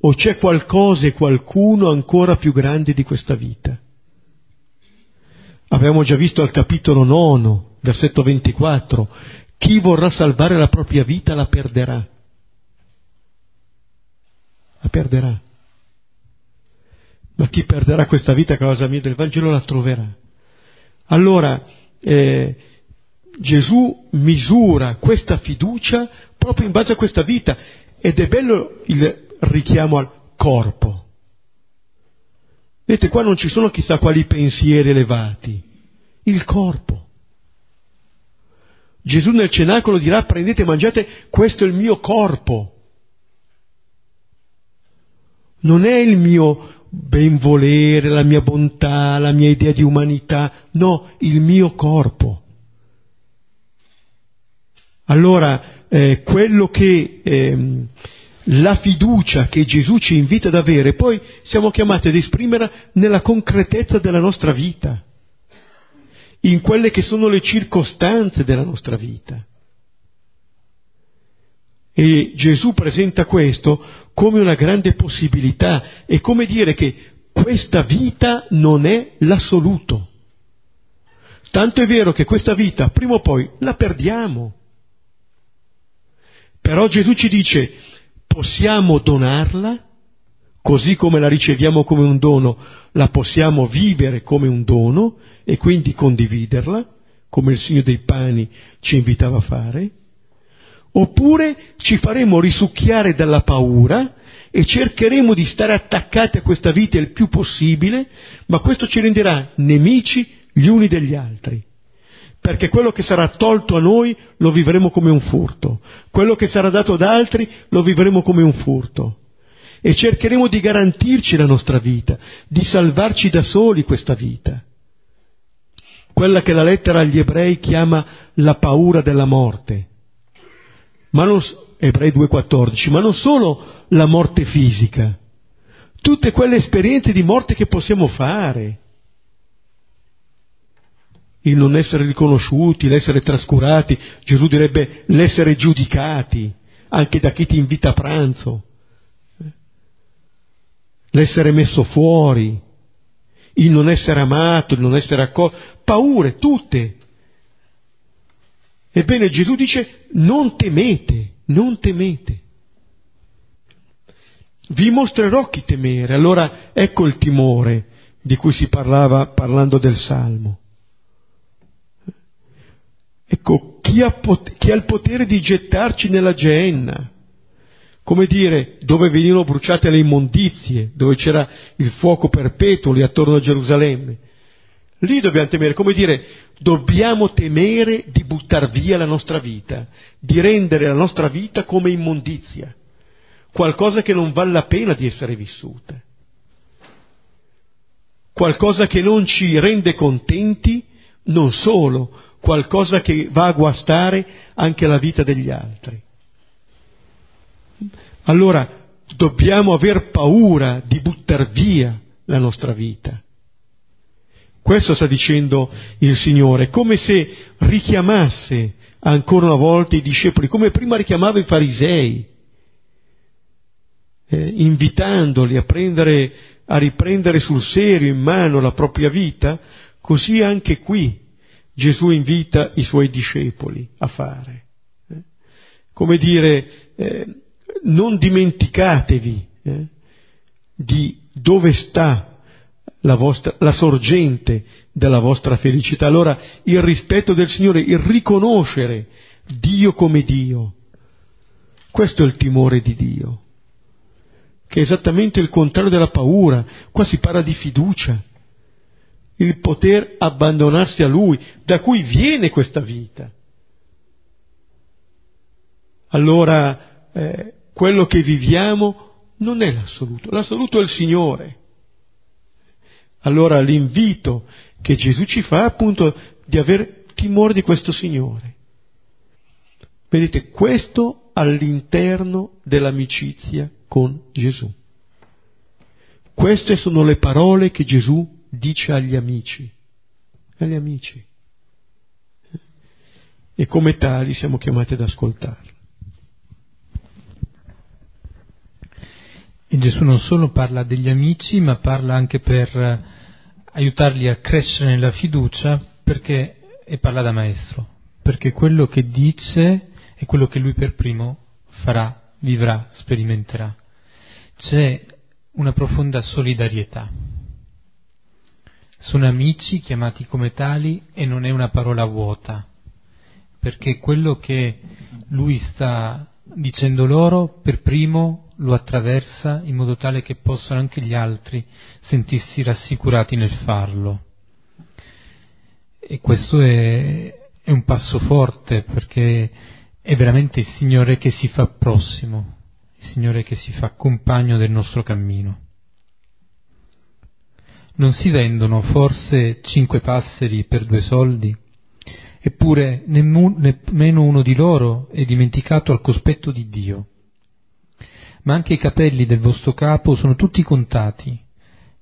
o c'è qualcosa e qualcuno ancora più grande di questa vita. Abbiamo già visto al capitolo 9, versetto 24, chi vorrà salvare la propria vita la perderà. La perderà. Ma chi perderà questa vita a causa mia del Vangelo la troverà. Allora, eh, Gesù misura questa fiducia proprio in base a questa vita ed è bello il richiamo al corpo. Vedete, qua non ci sono chissà quali pensieri elevati, il corpo. Gesù nel cenacolo dirà prendete e mangiate, questo è il mio corpo. Non è il mio benvolere, la mia bontà, la mia idea di umanità, no, il mio corpo. Allora, eh, quello che eh, la fiducia che Gesù ci invita ad avere, poi siamo chiamati ad esprimerla nella concretezza della nostra vita, in quelle che sono le circostanze della nostra vita. E Gesù presenta questo come una grande possibilità, è come dire che questa vita non è l'assoluto. Tanto è vero che questa vita prima o poi la perdiamo. Però Gesù ci dice possiamo donarla, così come la riceviamo come un dono, la possiamo vivere come un dono e quindi condividerla, come il Signore dei pani ci invitava a fare, oppure ci faremo risucchiare dalla paura e cercheremo di stare attaccati a questa vita il più possibile, ma questo ci renderà nemici gli uni degli altri perché quello che sarà tolto a noi lo vivremo come un furto, quello che sarà dato ad altri lo vivremo come un furto e cercheremo di garantirci la nostra vita, di salvarci da soli questa vita. Quella che la lettera agli ebrei chiama la paura della morte. Ma non, ebrei 2.14, ma non solo la morte fisica, tutte quelle esperienze di morte che possiamo fare. Il non essere riconosciuti, l'essere trascurati, Gesù direbbe l'essere giudicati anche da chi ti invita a pranzo, l'essere messo fuori, il non essere amato, il non essere accolto, paure tutte. Ebbene Gesù dice non temete, non temete. Vi mostrerò chi temere. Allora ecco il timore di cui si parlava parlando del Salmo. Ecco, chi ha, pot- chi ha il potere di gettarci nella Geenna? Come dire, dove venivano bruciate le immondizie, dove c'era il fuoco perpetuo lì attorno a Gerusalemme. Lì dobbiamo temere, come dire, dobbiamo temere di buttar via la nostra vita, di rendere la nostra vita come immondizia, qualcosa che non vale la pena di essere vissuta, qualcosa che non ci rende contenti, non solo, qualcosa che va a guastare anche la vita degli altri. Allora dobbiamo aver paura di buttar via la nostra vita. Questo sta dicendo il Signore, come se richiamasse ancora una volta i discepoli, come prima richiamava i farisei, eh, invitandoli a, prendere, a riprendere sul serio in mano la propria vita, così anche qui Gesù invita i suoi discepoli a fare. Eh? Come dire, eh, non dimenticatevi eh, di dove sta la, vostra, la sorgente della vostra felicità. Allora il rispetto del Signore, il riconoscere Dio come Dio, questo è il timore di Dio, che è esattamente il contrario della paura. Qua si parla di fiducia il poter abbandonarsi a Lui, da cui viene questa vita. Allora eh, quello che viviamo non è l'assoluto, l'assoluto è il Signore. Allora l'invito che Gesù ci fa è appunto di avere timore di questo Signore. Vedete, questo all'interno dell'amicizia con Gesù. Queste sono le parole che Gesù dice agli amici, agli amici. E come tali siamo chiamati ad ascoltarlo. E Gesù non solo parla degli amici, ma parla anche per aiutarli a crescere nella fiducia perché, e parla da maestro, perché quello che dice è quello che lui per primo farà, vivrà, sperimenterà. C'è una profonda solidarietà sono amici chiamati come tali e non è una parola vuota, perché quello che lui sta dicendo loro per primo lo attraversa in modo tale che possano anche gli altri sentirsi rassicurati nel farlo. E questo è, è un passo forte perché è veramente il Signore che si fa prossimo, il Signore che si fa compagno del nostro cammino. Non si vendono forse cinque passeri per due soldi? Eppure nemmeno uno di loro è dimenticato al cospetto di Dio. Ma anche i capelli del vostro capo sono tutti contati.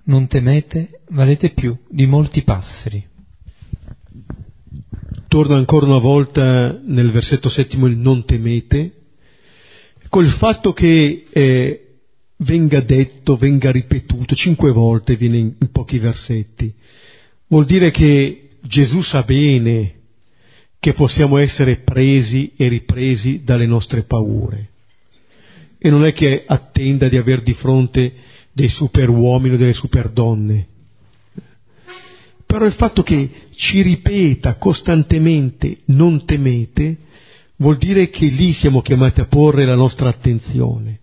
Non temete, valete più di molti passeri torna ancora una volta nel versetto settimo il non temete, col fatto che eh, venga detto, venga ripetuto, cinque volte viene in, in pochi versetti, vuol dire che Gesù sa bene che possiamo essere presi e ripresi dalle nostre paure. E non è che attenda di avere di fronte dei super uomini o delle super donne però il fatto che ci ripeta costantemente non temete vuol dire che lì siamo chiamati a porre la nostra attenzione.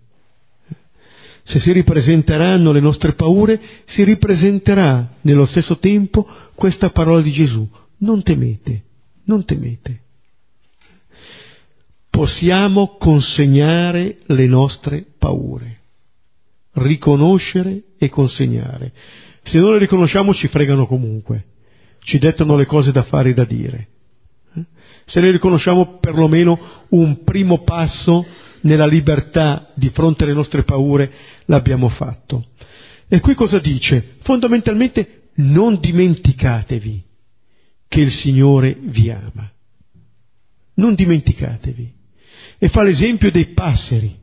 Se si ripresenteranno le nostre paure, si ripresenterà nello stesso tempo questa parola di Gesù. Non temete, non temete. Possiamo consegnare le nostre paure, riconoscere e consegnare. Se non le riconosciamo ci fregano comunque, ci dettano le cose da fare e da dire. Se le riconosciamo perlomeno un primo passo nella libertà di fronte alle nostre paure, l'abbiamo fatto. E qui cosa dice? Fondamentalmente non dimenticatevi che il Signore vi ama. Non dimenticatevi. E fa l'esempio dei passeri.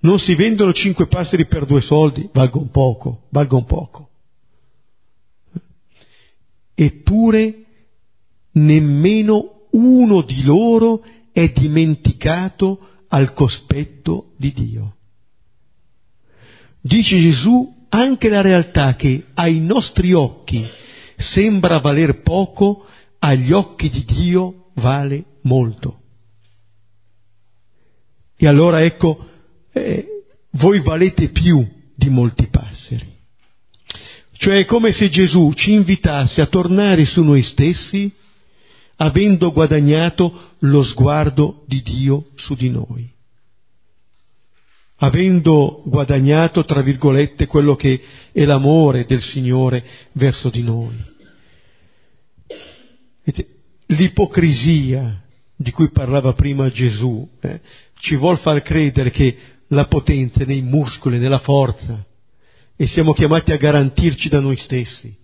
Non si vendono cinque passeri per due soldi, valgono poco, valgono poco. Eppure nemmeno uno di loro è dimenticato al cospetto di Dio. Dice Gesù anche la realtà che ai nostri occhi sembra valer poco, agli occhi di Dio vale molto. E allora ecco, eh, voi valete più di molti passeri. Cioè è come se Gesù ci invitasse a tornare su noi stessi avendo guadagnato lo sguardo di Dio su di noi, avendo guadagnato, tra virgolette, quello che è l'amore del Signore verso di noi. L'ipocrisia di cui parlava prima Gesù eh, ci vuol far credere che la potenza nei muscoli, nella forza e siamo chiamati a garantirci da noi stessi.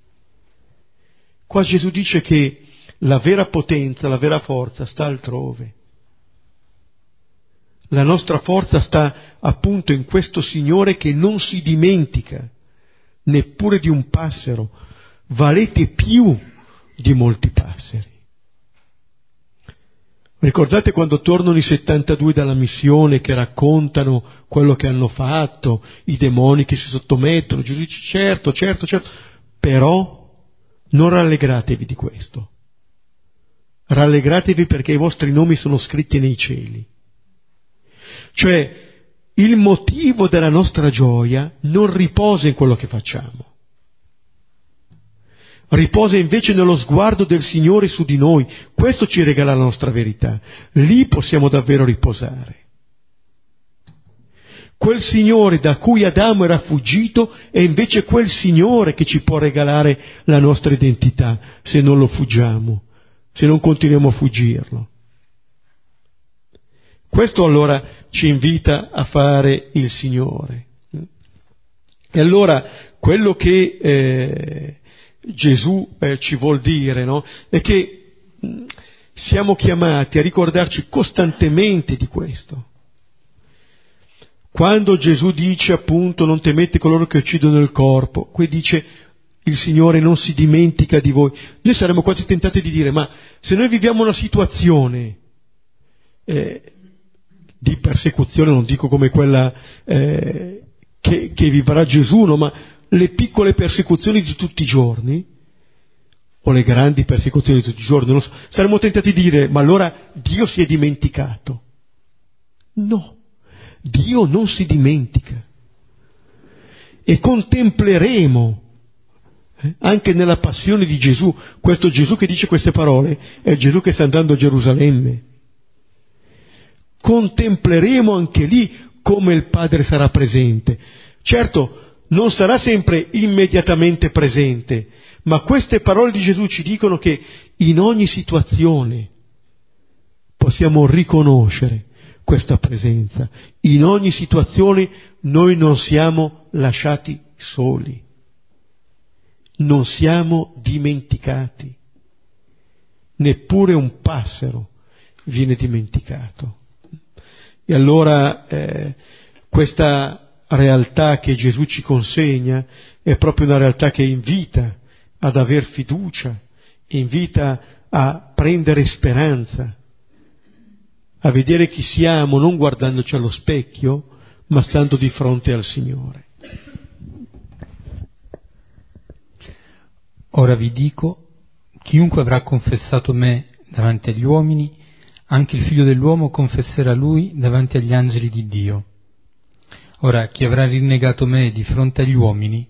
Qua Gesù dice che la vera potenza, la vera forza sta altrove. La nostra forza sta appunto in questo Signore che non si dimentica neppure di un passero, valete più di molti passeri. Ricordate quando tornano i 72 dalla missione che raccontano quello che hanno fatto, i demoni che si sottomettono, Gesù dice certo, certo, certo, però non rallegratevi di questo. Rallegratevi perché i vostri nomi sono scritti nei cieli. Cioè, il motivo della nostra gioia non riposa in quello che facciamo riposa invece nello sguardo del Signore su di noi. Questo ci regala la nostra verità. Lì possiamo davvero riposare. Quel Signore da cui Adamo era fuggito è invece quel Signore che ci può regalare la nostra identità se non lo fuggiamo, se non continuiamo a fuggirlo. Questo allora ci invita a fare il Signore. E allora quello che eh, Gesù eh, ci vuol dire, no? È che mh, siamo chiamati a ricordarci costantemente di questo. Quando Gesù dice appunto non temete coloro che uccidono il corpo, qui dice il Signore non si dimentica di voi. Noi saremmo quasi tentati di dire ma se noi viviamo una situazione eh, di persecuzione, non dico come quella eh, che, che vivrà Gesù, no, ma le piccole persecuzioni di tutti i giorni, o le grandi persecuzioni di tutti i giorni, so. saremmo tentati di dire, ma allora Dio si è dimenticato. No, Dio non si dimentica. E contempleremo eh, anche nella passione di Gesù, questo Gesù che dice queste parole è Gesù che sta andando a Gerusalemme. Contempleremo anche lì come il Padre sarà presente. Certo, non sarà sempre immediatamente presente, ma queste parole di Gesù ci dicono che in ogni situazione possiamo riconoscere questa presenza. In ogni situazione noi non siamo lasciati soli, non siamo dimenticati, neppure un passero viene dimenticato. E allora eh, questa realtà che Gesù ci consegna è proprio una realtà che invita ad aver fiducia, invita a prendere speranza, a vedere chi siamo non guardandoci allo specchio, ma stando di fronte al Signore. Ora vi dico, chiunque avrà confessato me davanti agli uomini, anche il figlio dell'uomo confesserà lui davanti agli angeli di Dio. Ora chi avrà rinnegato me di fronte agli uomini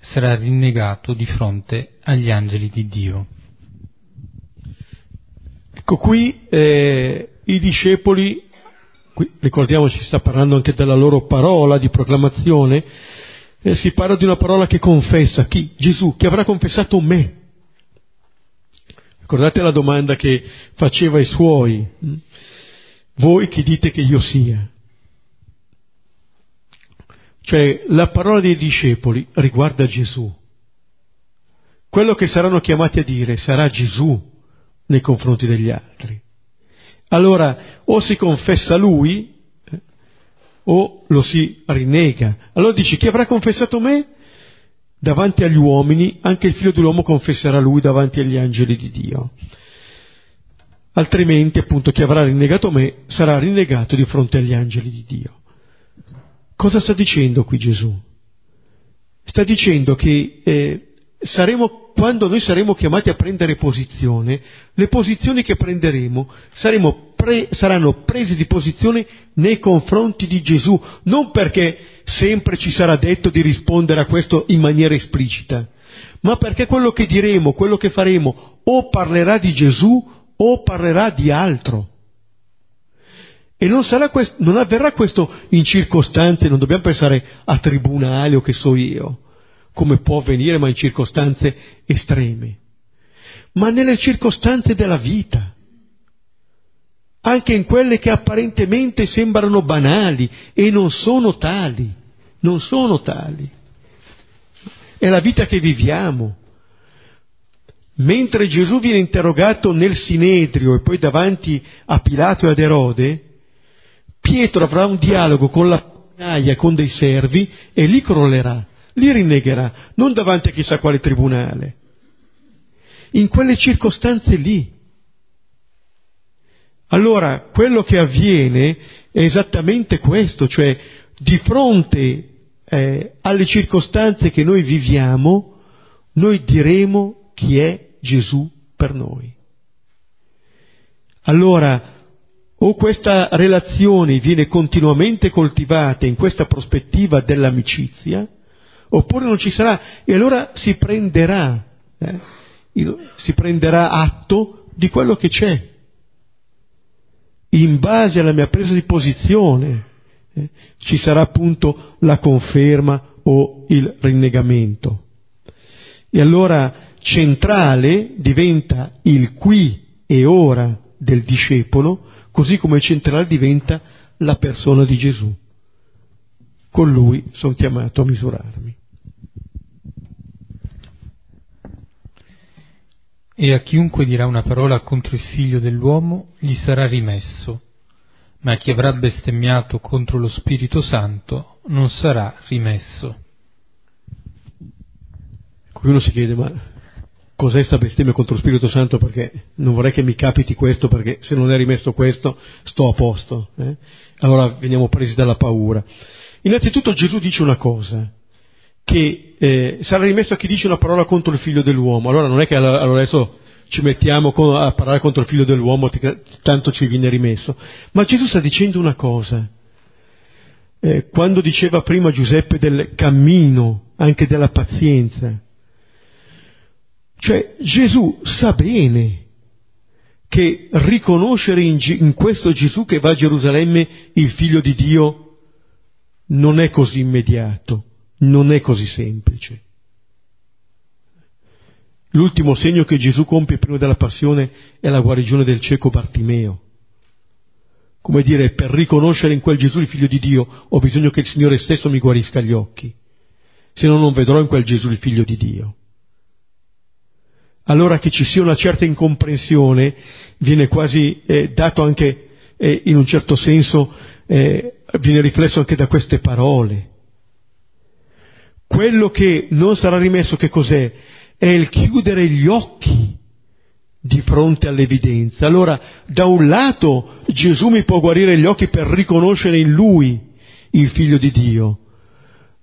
sarà rinnegato di fronte agli angeli di Dio. Ecco qui eh, i discepoli, qui, ricordiamoci sta parlando anche della loro parola di proclamazione, eh, si parla di una parola che confessa chi? Gesù, che avrà confessato me. Ricordate la domanda che faceva ai suoi, hm? voi chi dite che io sia? Cioè la parola dei discepoli riguarda Gesù. Quello che saranno chiamati a dire sarà Gesù nei confronti degli altri. Allora o si confessa lui eh, o lo si rinnega. Allora dice chi avrà confessato me davanti agli uomini, anche il figlio dell'uomo confesserà lui davanti agli angeli di Dio. Altrimenti, appunto, chi avrà rinnegato me sarà rinnegato di fronte agli angeli di Dio. Cosa sta dicendo qui Gesù? Sta dicendo che eh, saremo, quando noi saremo chiamati a prendere posizione, le posizioni che prenderemo pre, saranno prese di posizione nei confronti di Gesù, non perché sempre ci sarà detto di rispondere a questo in maniera esplicita, ma perché quello che diremo, quello che faremo, o parlerà di Gesù o parlerà di altro. E non, questo, non, avverrà questo in circostanze, non dobbiamo pensare a tribunale o che so io, come può avvenire, ma in circostanze estreme, ma nelle circostanze della vita, anche in quelle che apparentemente sembrano banali e non sono tali, non sono tali. È la vita che viviamo. Mentre Gesù viene interrogato nel Sinedrio e poi davanti a Pilato e ad Erode, Pietro avrà un dialogo con la e con dei servi e lì crollerà, lì rinnegherà, non davanti a chissà quale tribunale. In quelle circostanze lì. Allora, quello che avviene è esattamente questo, cioè di fronte eh, alle circostanze che noi viviamo, noi diremo chi è Gesù per noi. Allora, o questa relazione viene continuamente coltivata in questa prospettiva dell'amicizia, oppure non ci sarà, e allora si prenderà, eh, si prenderà atto di quello che c'è. In base alla mia presa di posizione eh, ci sarà appunto la conferma o il rinnegamento. E allora centrale diventa il qui e ora del discepolo, così come centrale diventa la persona di Gesù. Con lui sono chiamato a misurarmi. E a chiunque dirà una parola contro il figlio dell'uomo gli sarà rimesso, ma chi avrà bestemmiato contro lo Spirito Santo non sarà rimesso. Qui uno si chiede, ma cos'è sta bestemmia contro lo Spirito Santo perché non vorrei che mi capiti questo perché se non è rimesso questo sto a posto. Eh? Allora veniamo presi dalla paura. Innanzitutto Gesù dice una cosa, che eh, sarà rimesso a chi dice una parola contro il figlio dell'uomo. Allora non è che allora adesso ci mettiamo a parlare contro il figlio dell'uomo, tanto ci viene rimesso. Ma Gesù sta dicendo una cosa. Eh, quando diceva prima Giuseppe del cammino, anche della pazienza, cioè Gesù sa bene che riconoscere in, in questo Gesù che va a Gerusalemme il figlio di Dio non è così immediato, non è così semplice. L'ultimo segno che Gesù compie prima della passione è la guarigione del cieco Bartimeo. Come dire, per riconoscere in quel Gesù il figlio di Dio ho bisogno che il Signore stesso mi guarisca gli occhi, se no non vedrò in quel Gesù il figlio di Dio. Allora che ci sia una certa incomprensione viene quasi eh, dato anche eh, in un certo senso, eh, viene riflesso anche da queste parole. Quello che non sarà rimesso che cos'è? È il chiudere gli occhi di fronte all'evidenza. Allora, da un lato Gesù mi può guarire gli occhi per riconoscere in Lui il figlio di Dio,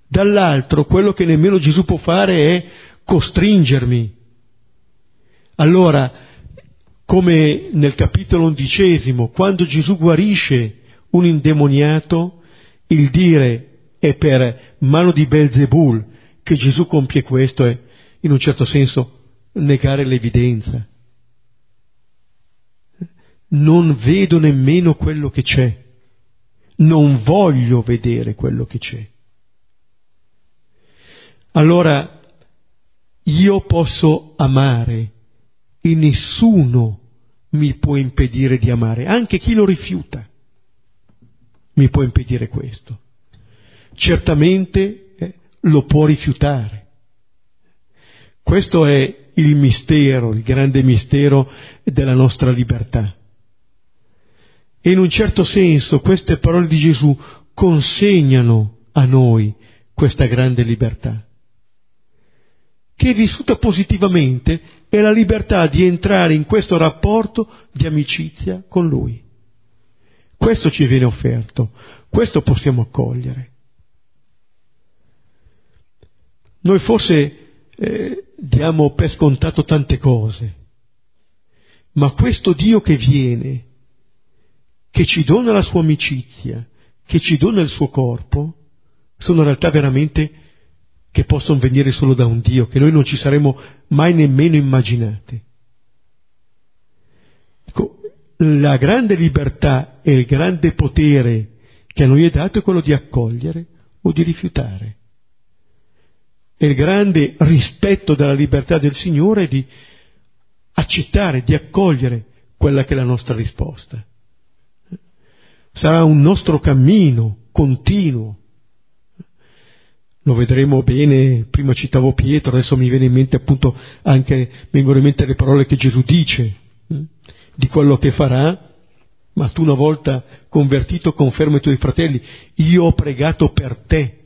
dall'altro quello che nemmeno Gesù può fare è costringermi allora, come nel capitolo undicesimo, quando Gesù guarisce un indemoniato, il dire è per mano di Belzebul che Gesù compie questo è, in un certo senso, negare l'evidenza. Non vedo nemmeno quello che c'è, non voglio vedere quello che c'è. Allora, io posso amare e nessuno mi può impedire di amare, anche chi lo rifiuta mi può impedire questo. Certamente eh, lo può rifiutare. Questo è il mistero, il grande mistero della nostra libertà. E in un certo senso queste parole di Gesù consegnano a noi questa grande libertà che vissuta positivamente è la libertà di entrare in questo rapporto di amicizia con Lui. Questo ci viene offerto, questo possiamo accogliere. Noi forse eh, diamo per scontato tante cose, ma questo Dio che viene, che ci dona la sua amicizia, che ci dona il suo corpo, sono realtà veramente che possono venire solo da un Dio, che noi non ci saremmo mai nemmeno immaginati. Ecco, la grande libertà e il grande potere che a noi è dato è quello di accogliere o di rifiutare. E il grande rispetto della libertà del Signore di accettare, di accogliere quella che è la nostra risposta. Sarà un nostro cammino continuo lo vedremo bene, prima citavo Pietro, adesso mi viene in mente appunto anche, vengono in mente le parole che Gesù dice hm, di quello che farà, ma tu una volta convertito conferma i tuoi fratelli, io ho pregato per te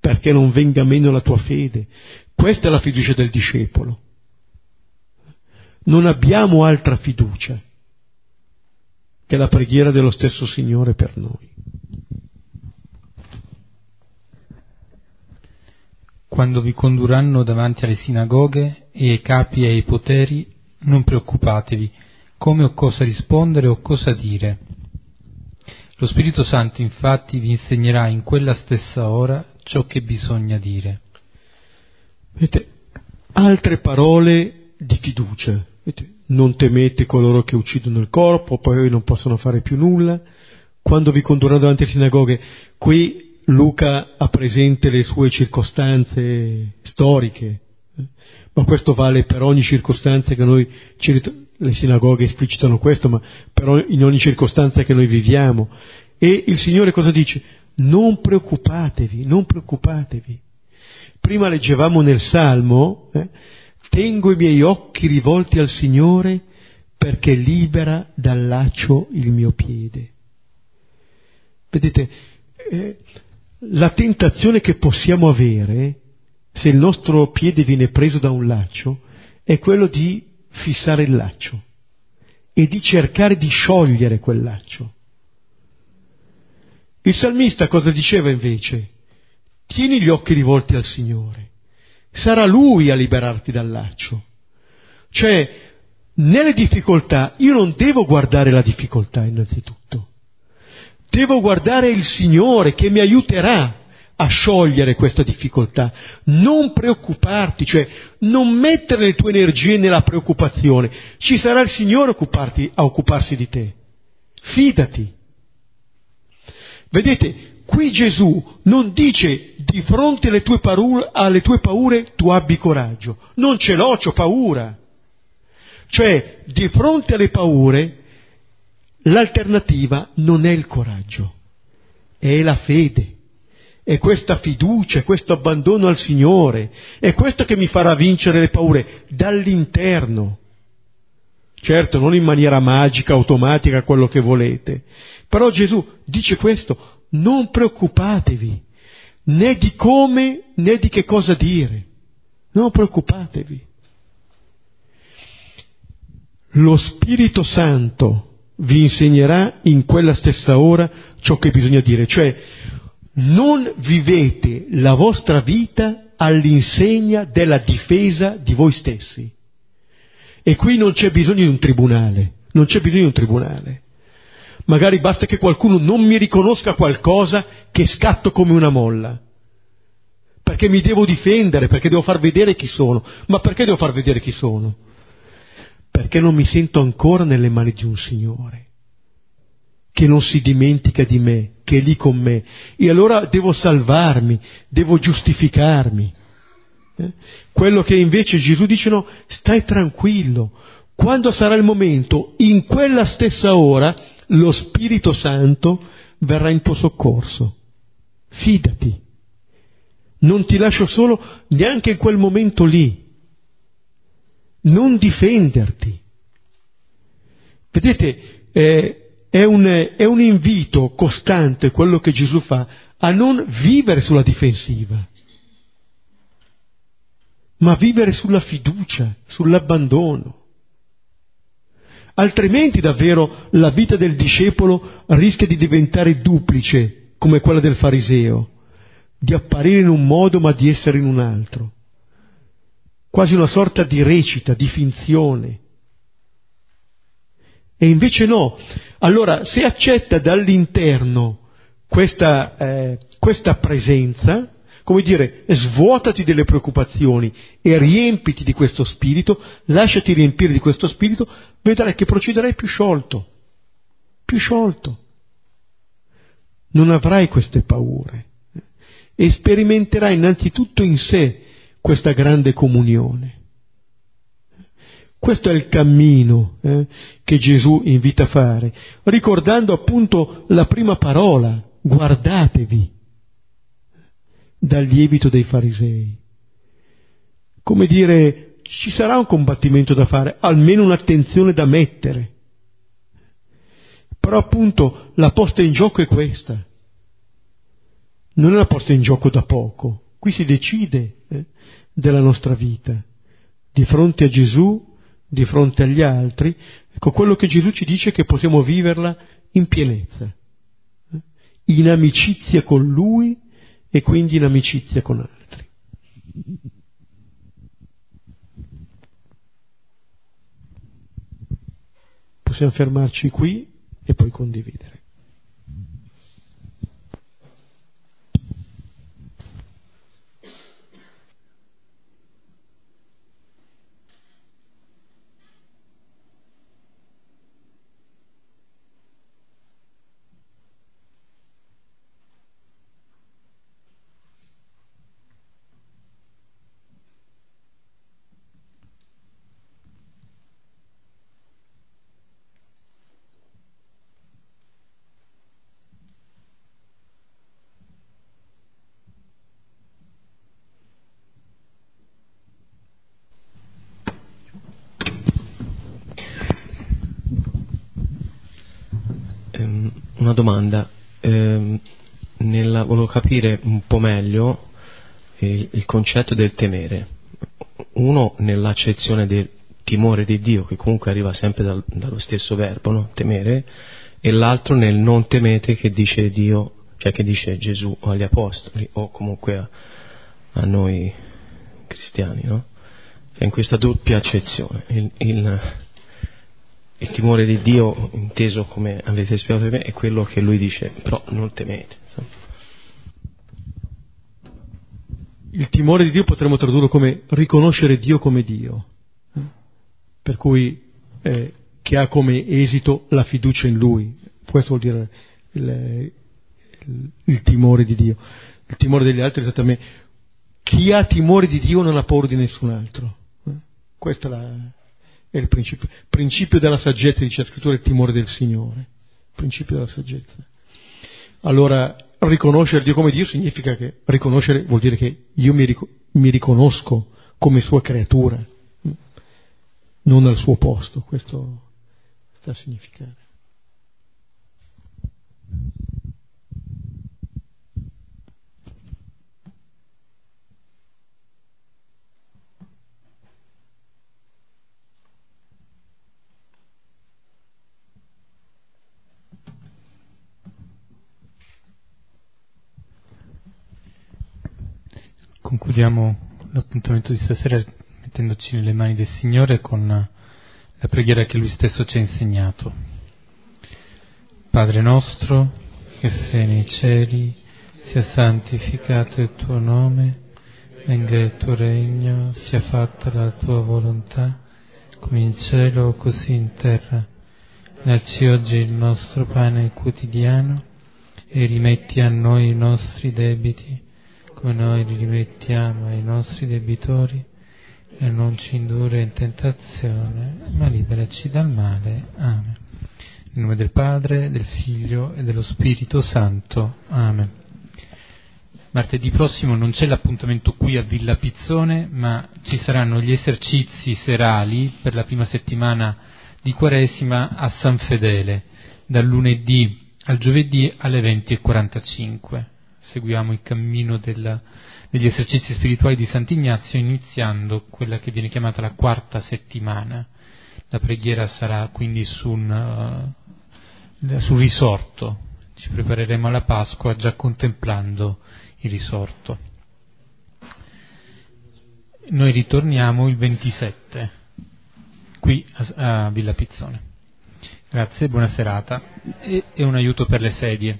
perché non venga meno la tua fede. Questa è la fiducia del discepolo. Non abbiamo altra fiducia che la preghiera dello stesso Signore per noi. Quando vi condurranno davanti alle sinagoghe e ai capi e ai poteri, non preoccupatevi come o cosa rispondere o cosa dire. Lo Spirito Santo infatti vi insegnerà in quella stessa ora ciò che bisogna dire. Vedete, altre parole di fiducia. Vedete, non temete coloro che uccidono il corpo, poi non possono fare più nulla. Quando vi condurranno davanti alle sinagoghe, qui Luca ha presente le sue circostanze storiche, ma questo vale per ogni circostanza che noi, le sinagoghe esplicitano questo, ma per in ogni circostanza che noi viviamo. E il Signore cosa dice? Non preoccupatevi, non preoccupatevi. Prima leggevamo nel Salmo, eh, tengo i miei occhi rivolti al Signore perché libera dal laccio il mio piede. Vedete, eh, la tentazione che possiamo avere, se il nostro piede viene preso da un laccio, è quello di fissare il laccio e di cercare di sciogliere quel laccio. Il salmista cosa diceva invece? tieni gli occhi rivolti al Signore. Sarà Lui a liberarti dal laccio. Cioè, nelle difficoltà io non devo guardare la difficoltà innanzitutto. Devo guardare il Signore che mi aiuterà a sciogliere questa difficoltà. Non preoccuparti, cioè non mettere le tue energie nella preoccupazione. Ci sarà il Signore a occuparsi di te. Fidati. Vedete, qui Gesù non dice di fronte alle tue, paure, alle tue paure tu abbi coraggio. Non ce l'ho, ho paura. Cioè, di fronte alle paure, l'alternativa non è il coraggio, è la fede, è questa fiducia, è questo abbandono al Signore, è questo che mi farà vincere le paure dall'interno. Certo, non in maniera magica, automatica, quello che volete. Però Gesù dice questo, non preoccupatevi, né di come né di che cosa dire. Non preoccupatevi lo Spirito Santo vi insegnerà in quella stessa ora ciò che bisogna dire, cioè non vivete la vostra vita all'insegna della difesa di voi stessi. E qui non c'è bisogno di un tribunale, non c'è bisogno di un tribunale. Magari basta che qualcuno non mi riconosca qualcosa che scatto come una molla. Perché mi devo difendere, perché devo far vedere chi sono. Ma perché devo far vedere chi sono? perché non mi sento ancora nelle mani di un Signore che non si dimentica di me, che è lì con me, e allora devo salvarmi, devo giustificarmi. Eh? Quello che invece Gesù dice no, stai tranquillo, quando sarà il momento, in quella stessa ora, lo Spirito Santo verrà in tuo soccorso. Fidati, non ti lascio solo neanche in quel momento lì non difenderti. Vedete, eh, è, un, è un invito costante quello che Gesù fa a non vivere sulla difensiva, ma vivere sulla fiducia, sull'abbandono. Altrimenti davvero la vita del discepolo rischia di diventare duplice come quella del fariseo, di apparire in un modo ma di essere in un altro quasi una sorta di recita, di finzione. E invece no. Allora, se accetta dall'interno questa, eh, questa presenza, come dire, svuotati delle preoccupazioni e riempiti di questo spirito, lasciati riempire di questo spirito, vedrai che procederai più sciolto, più sciolto. Non avrai queste paure e sperimenterai innanzitutto in sé questa grande comunione. Questo è il cammino eh, che Gesù invita a fare, ricordando appunto la prima parola, guardatevi, dal lievito dei farisei. Come dire, ci sarà un combattimento da fare, almeno un'attenzione da mettere. Però appunto la posta in gioco è questa. Non è una posta in gioco da poco, qui si decide eh, della nostra vita. Di fronte a Gesù, di fronte agli altri, ecco quello che Gesù ci dice è che possiamo viverla in pienezza, eh? in amicizia con Lui e quindi in amicizia con altri. Possiamo fermarci qui e poi condividere. una domanda. Eh, nella, volevo capire un po' meglio il, il concetto del temere. Uno nell'accezione del timore di Dio, che comunque arriva sempre dal, dallo stesso verbo, no? temere, e l'altro nel non temete che dice Dio cioè che dice Gesù agli apostoli o comunque a, a noi cristiani, no? È in questa doppia accezione, il, il, il, timore di Dio, inteso come avete spiegato per me, è quello che lui dice, però non temete. Il timore di Dio potremmo tradurlo come riconoscere Dio come Dio, eh? per cui eh, che ha come esito la fiducia in Lui. Questo vuol dire il, il, il timore di Dio. Il timore degli altri è esattamente chi ha timore di Dio non ha paura di nessun altro. Eh? Questo è, la, è, il principio. Principio della saggezza, dice la scrittura, è il timore del Signore. Principio della saggezza. Allora, riconoscere Dio come Dio significa che riconoscere vuol dire che io mi, ric- mi riconosco come sua creatura, non al suo posto. Questo sta a significare. Concludiamo l'appuntamento di stasera mettendoci nelle mani del Signore con la preghiera che Lui stesso ci ha insegnato. Padre nostro, che sei nei cieli, sia santificato il tuo nome, venga il tuo regno, sia fatta la tua volontà, come in cielo così in terra. Dacci oggi il nostro pane quotidiano e rimetti a noi i nostri debiti come noi li rimettiamo ai nostri debitori e non ci indurre in tentazione, ma liberaci dal male. Amen. In nome del Padre, del Figlio e dello Spirito Santo. Amen. Martedì prossimo non c'è l'appuntamento qui a Villa Pizzone, ma ci saranno gli esercizi serali per la prima settimana di Quaresima a San Fedele, dal lunedì al giovedì alle 20.45 seguiamo il cammino della, degli esercizi spirituali di Sant'Ignazio iniziando quella che viene chiamata la quarta settimana. La preghiera sarà quindi su un, uh, sul risorto, ci prepareremo alla Pasqua già contemplando il risorto. Noi ritorniamo il 27 qui a, a Villa Pizzone. Grazie, buona serata e, e un aiuto per le sedie.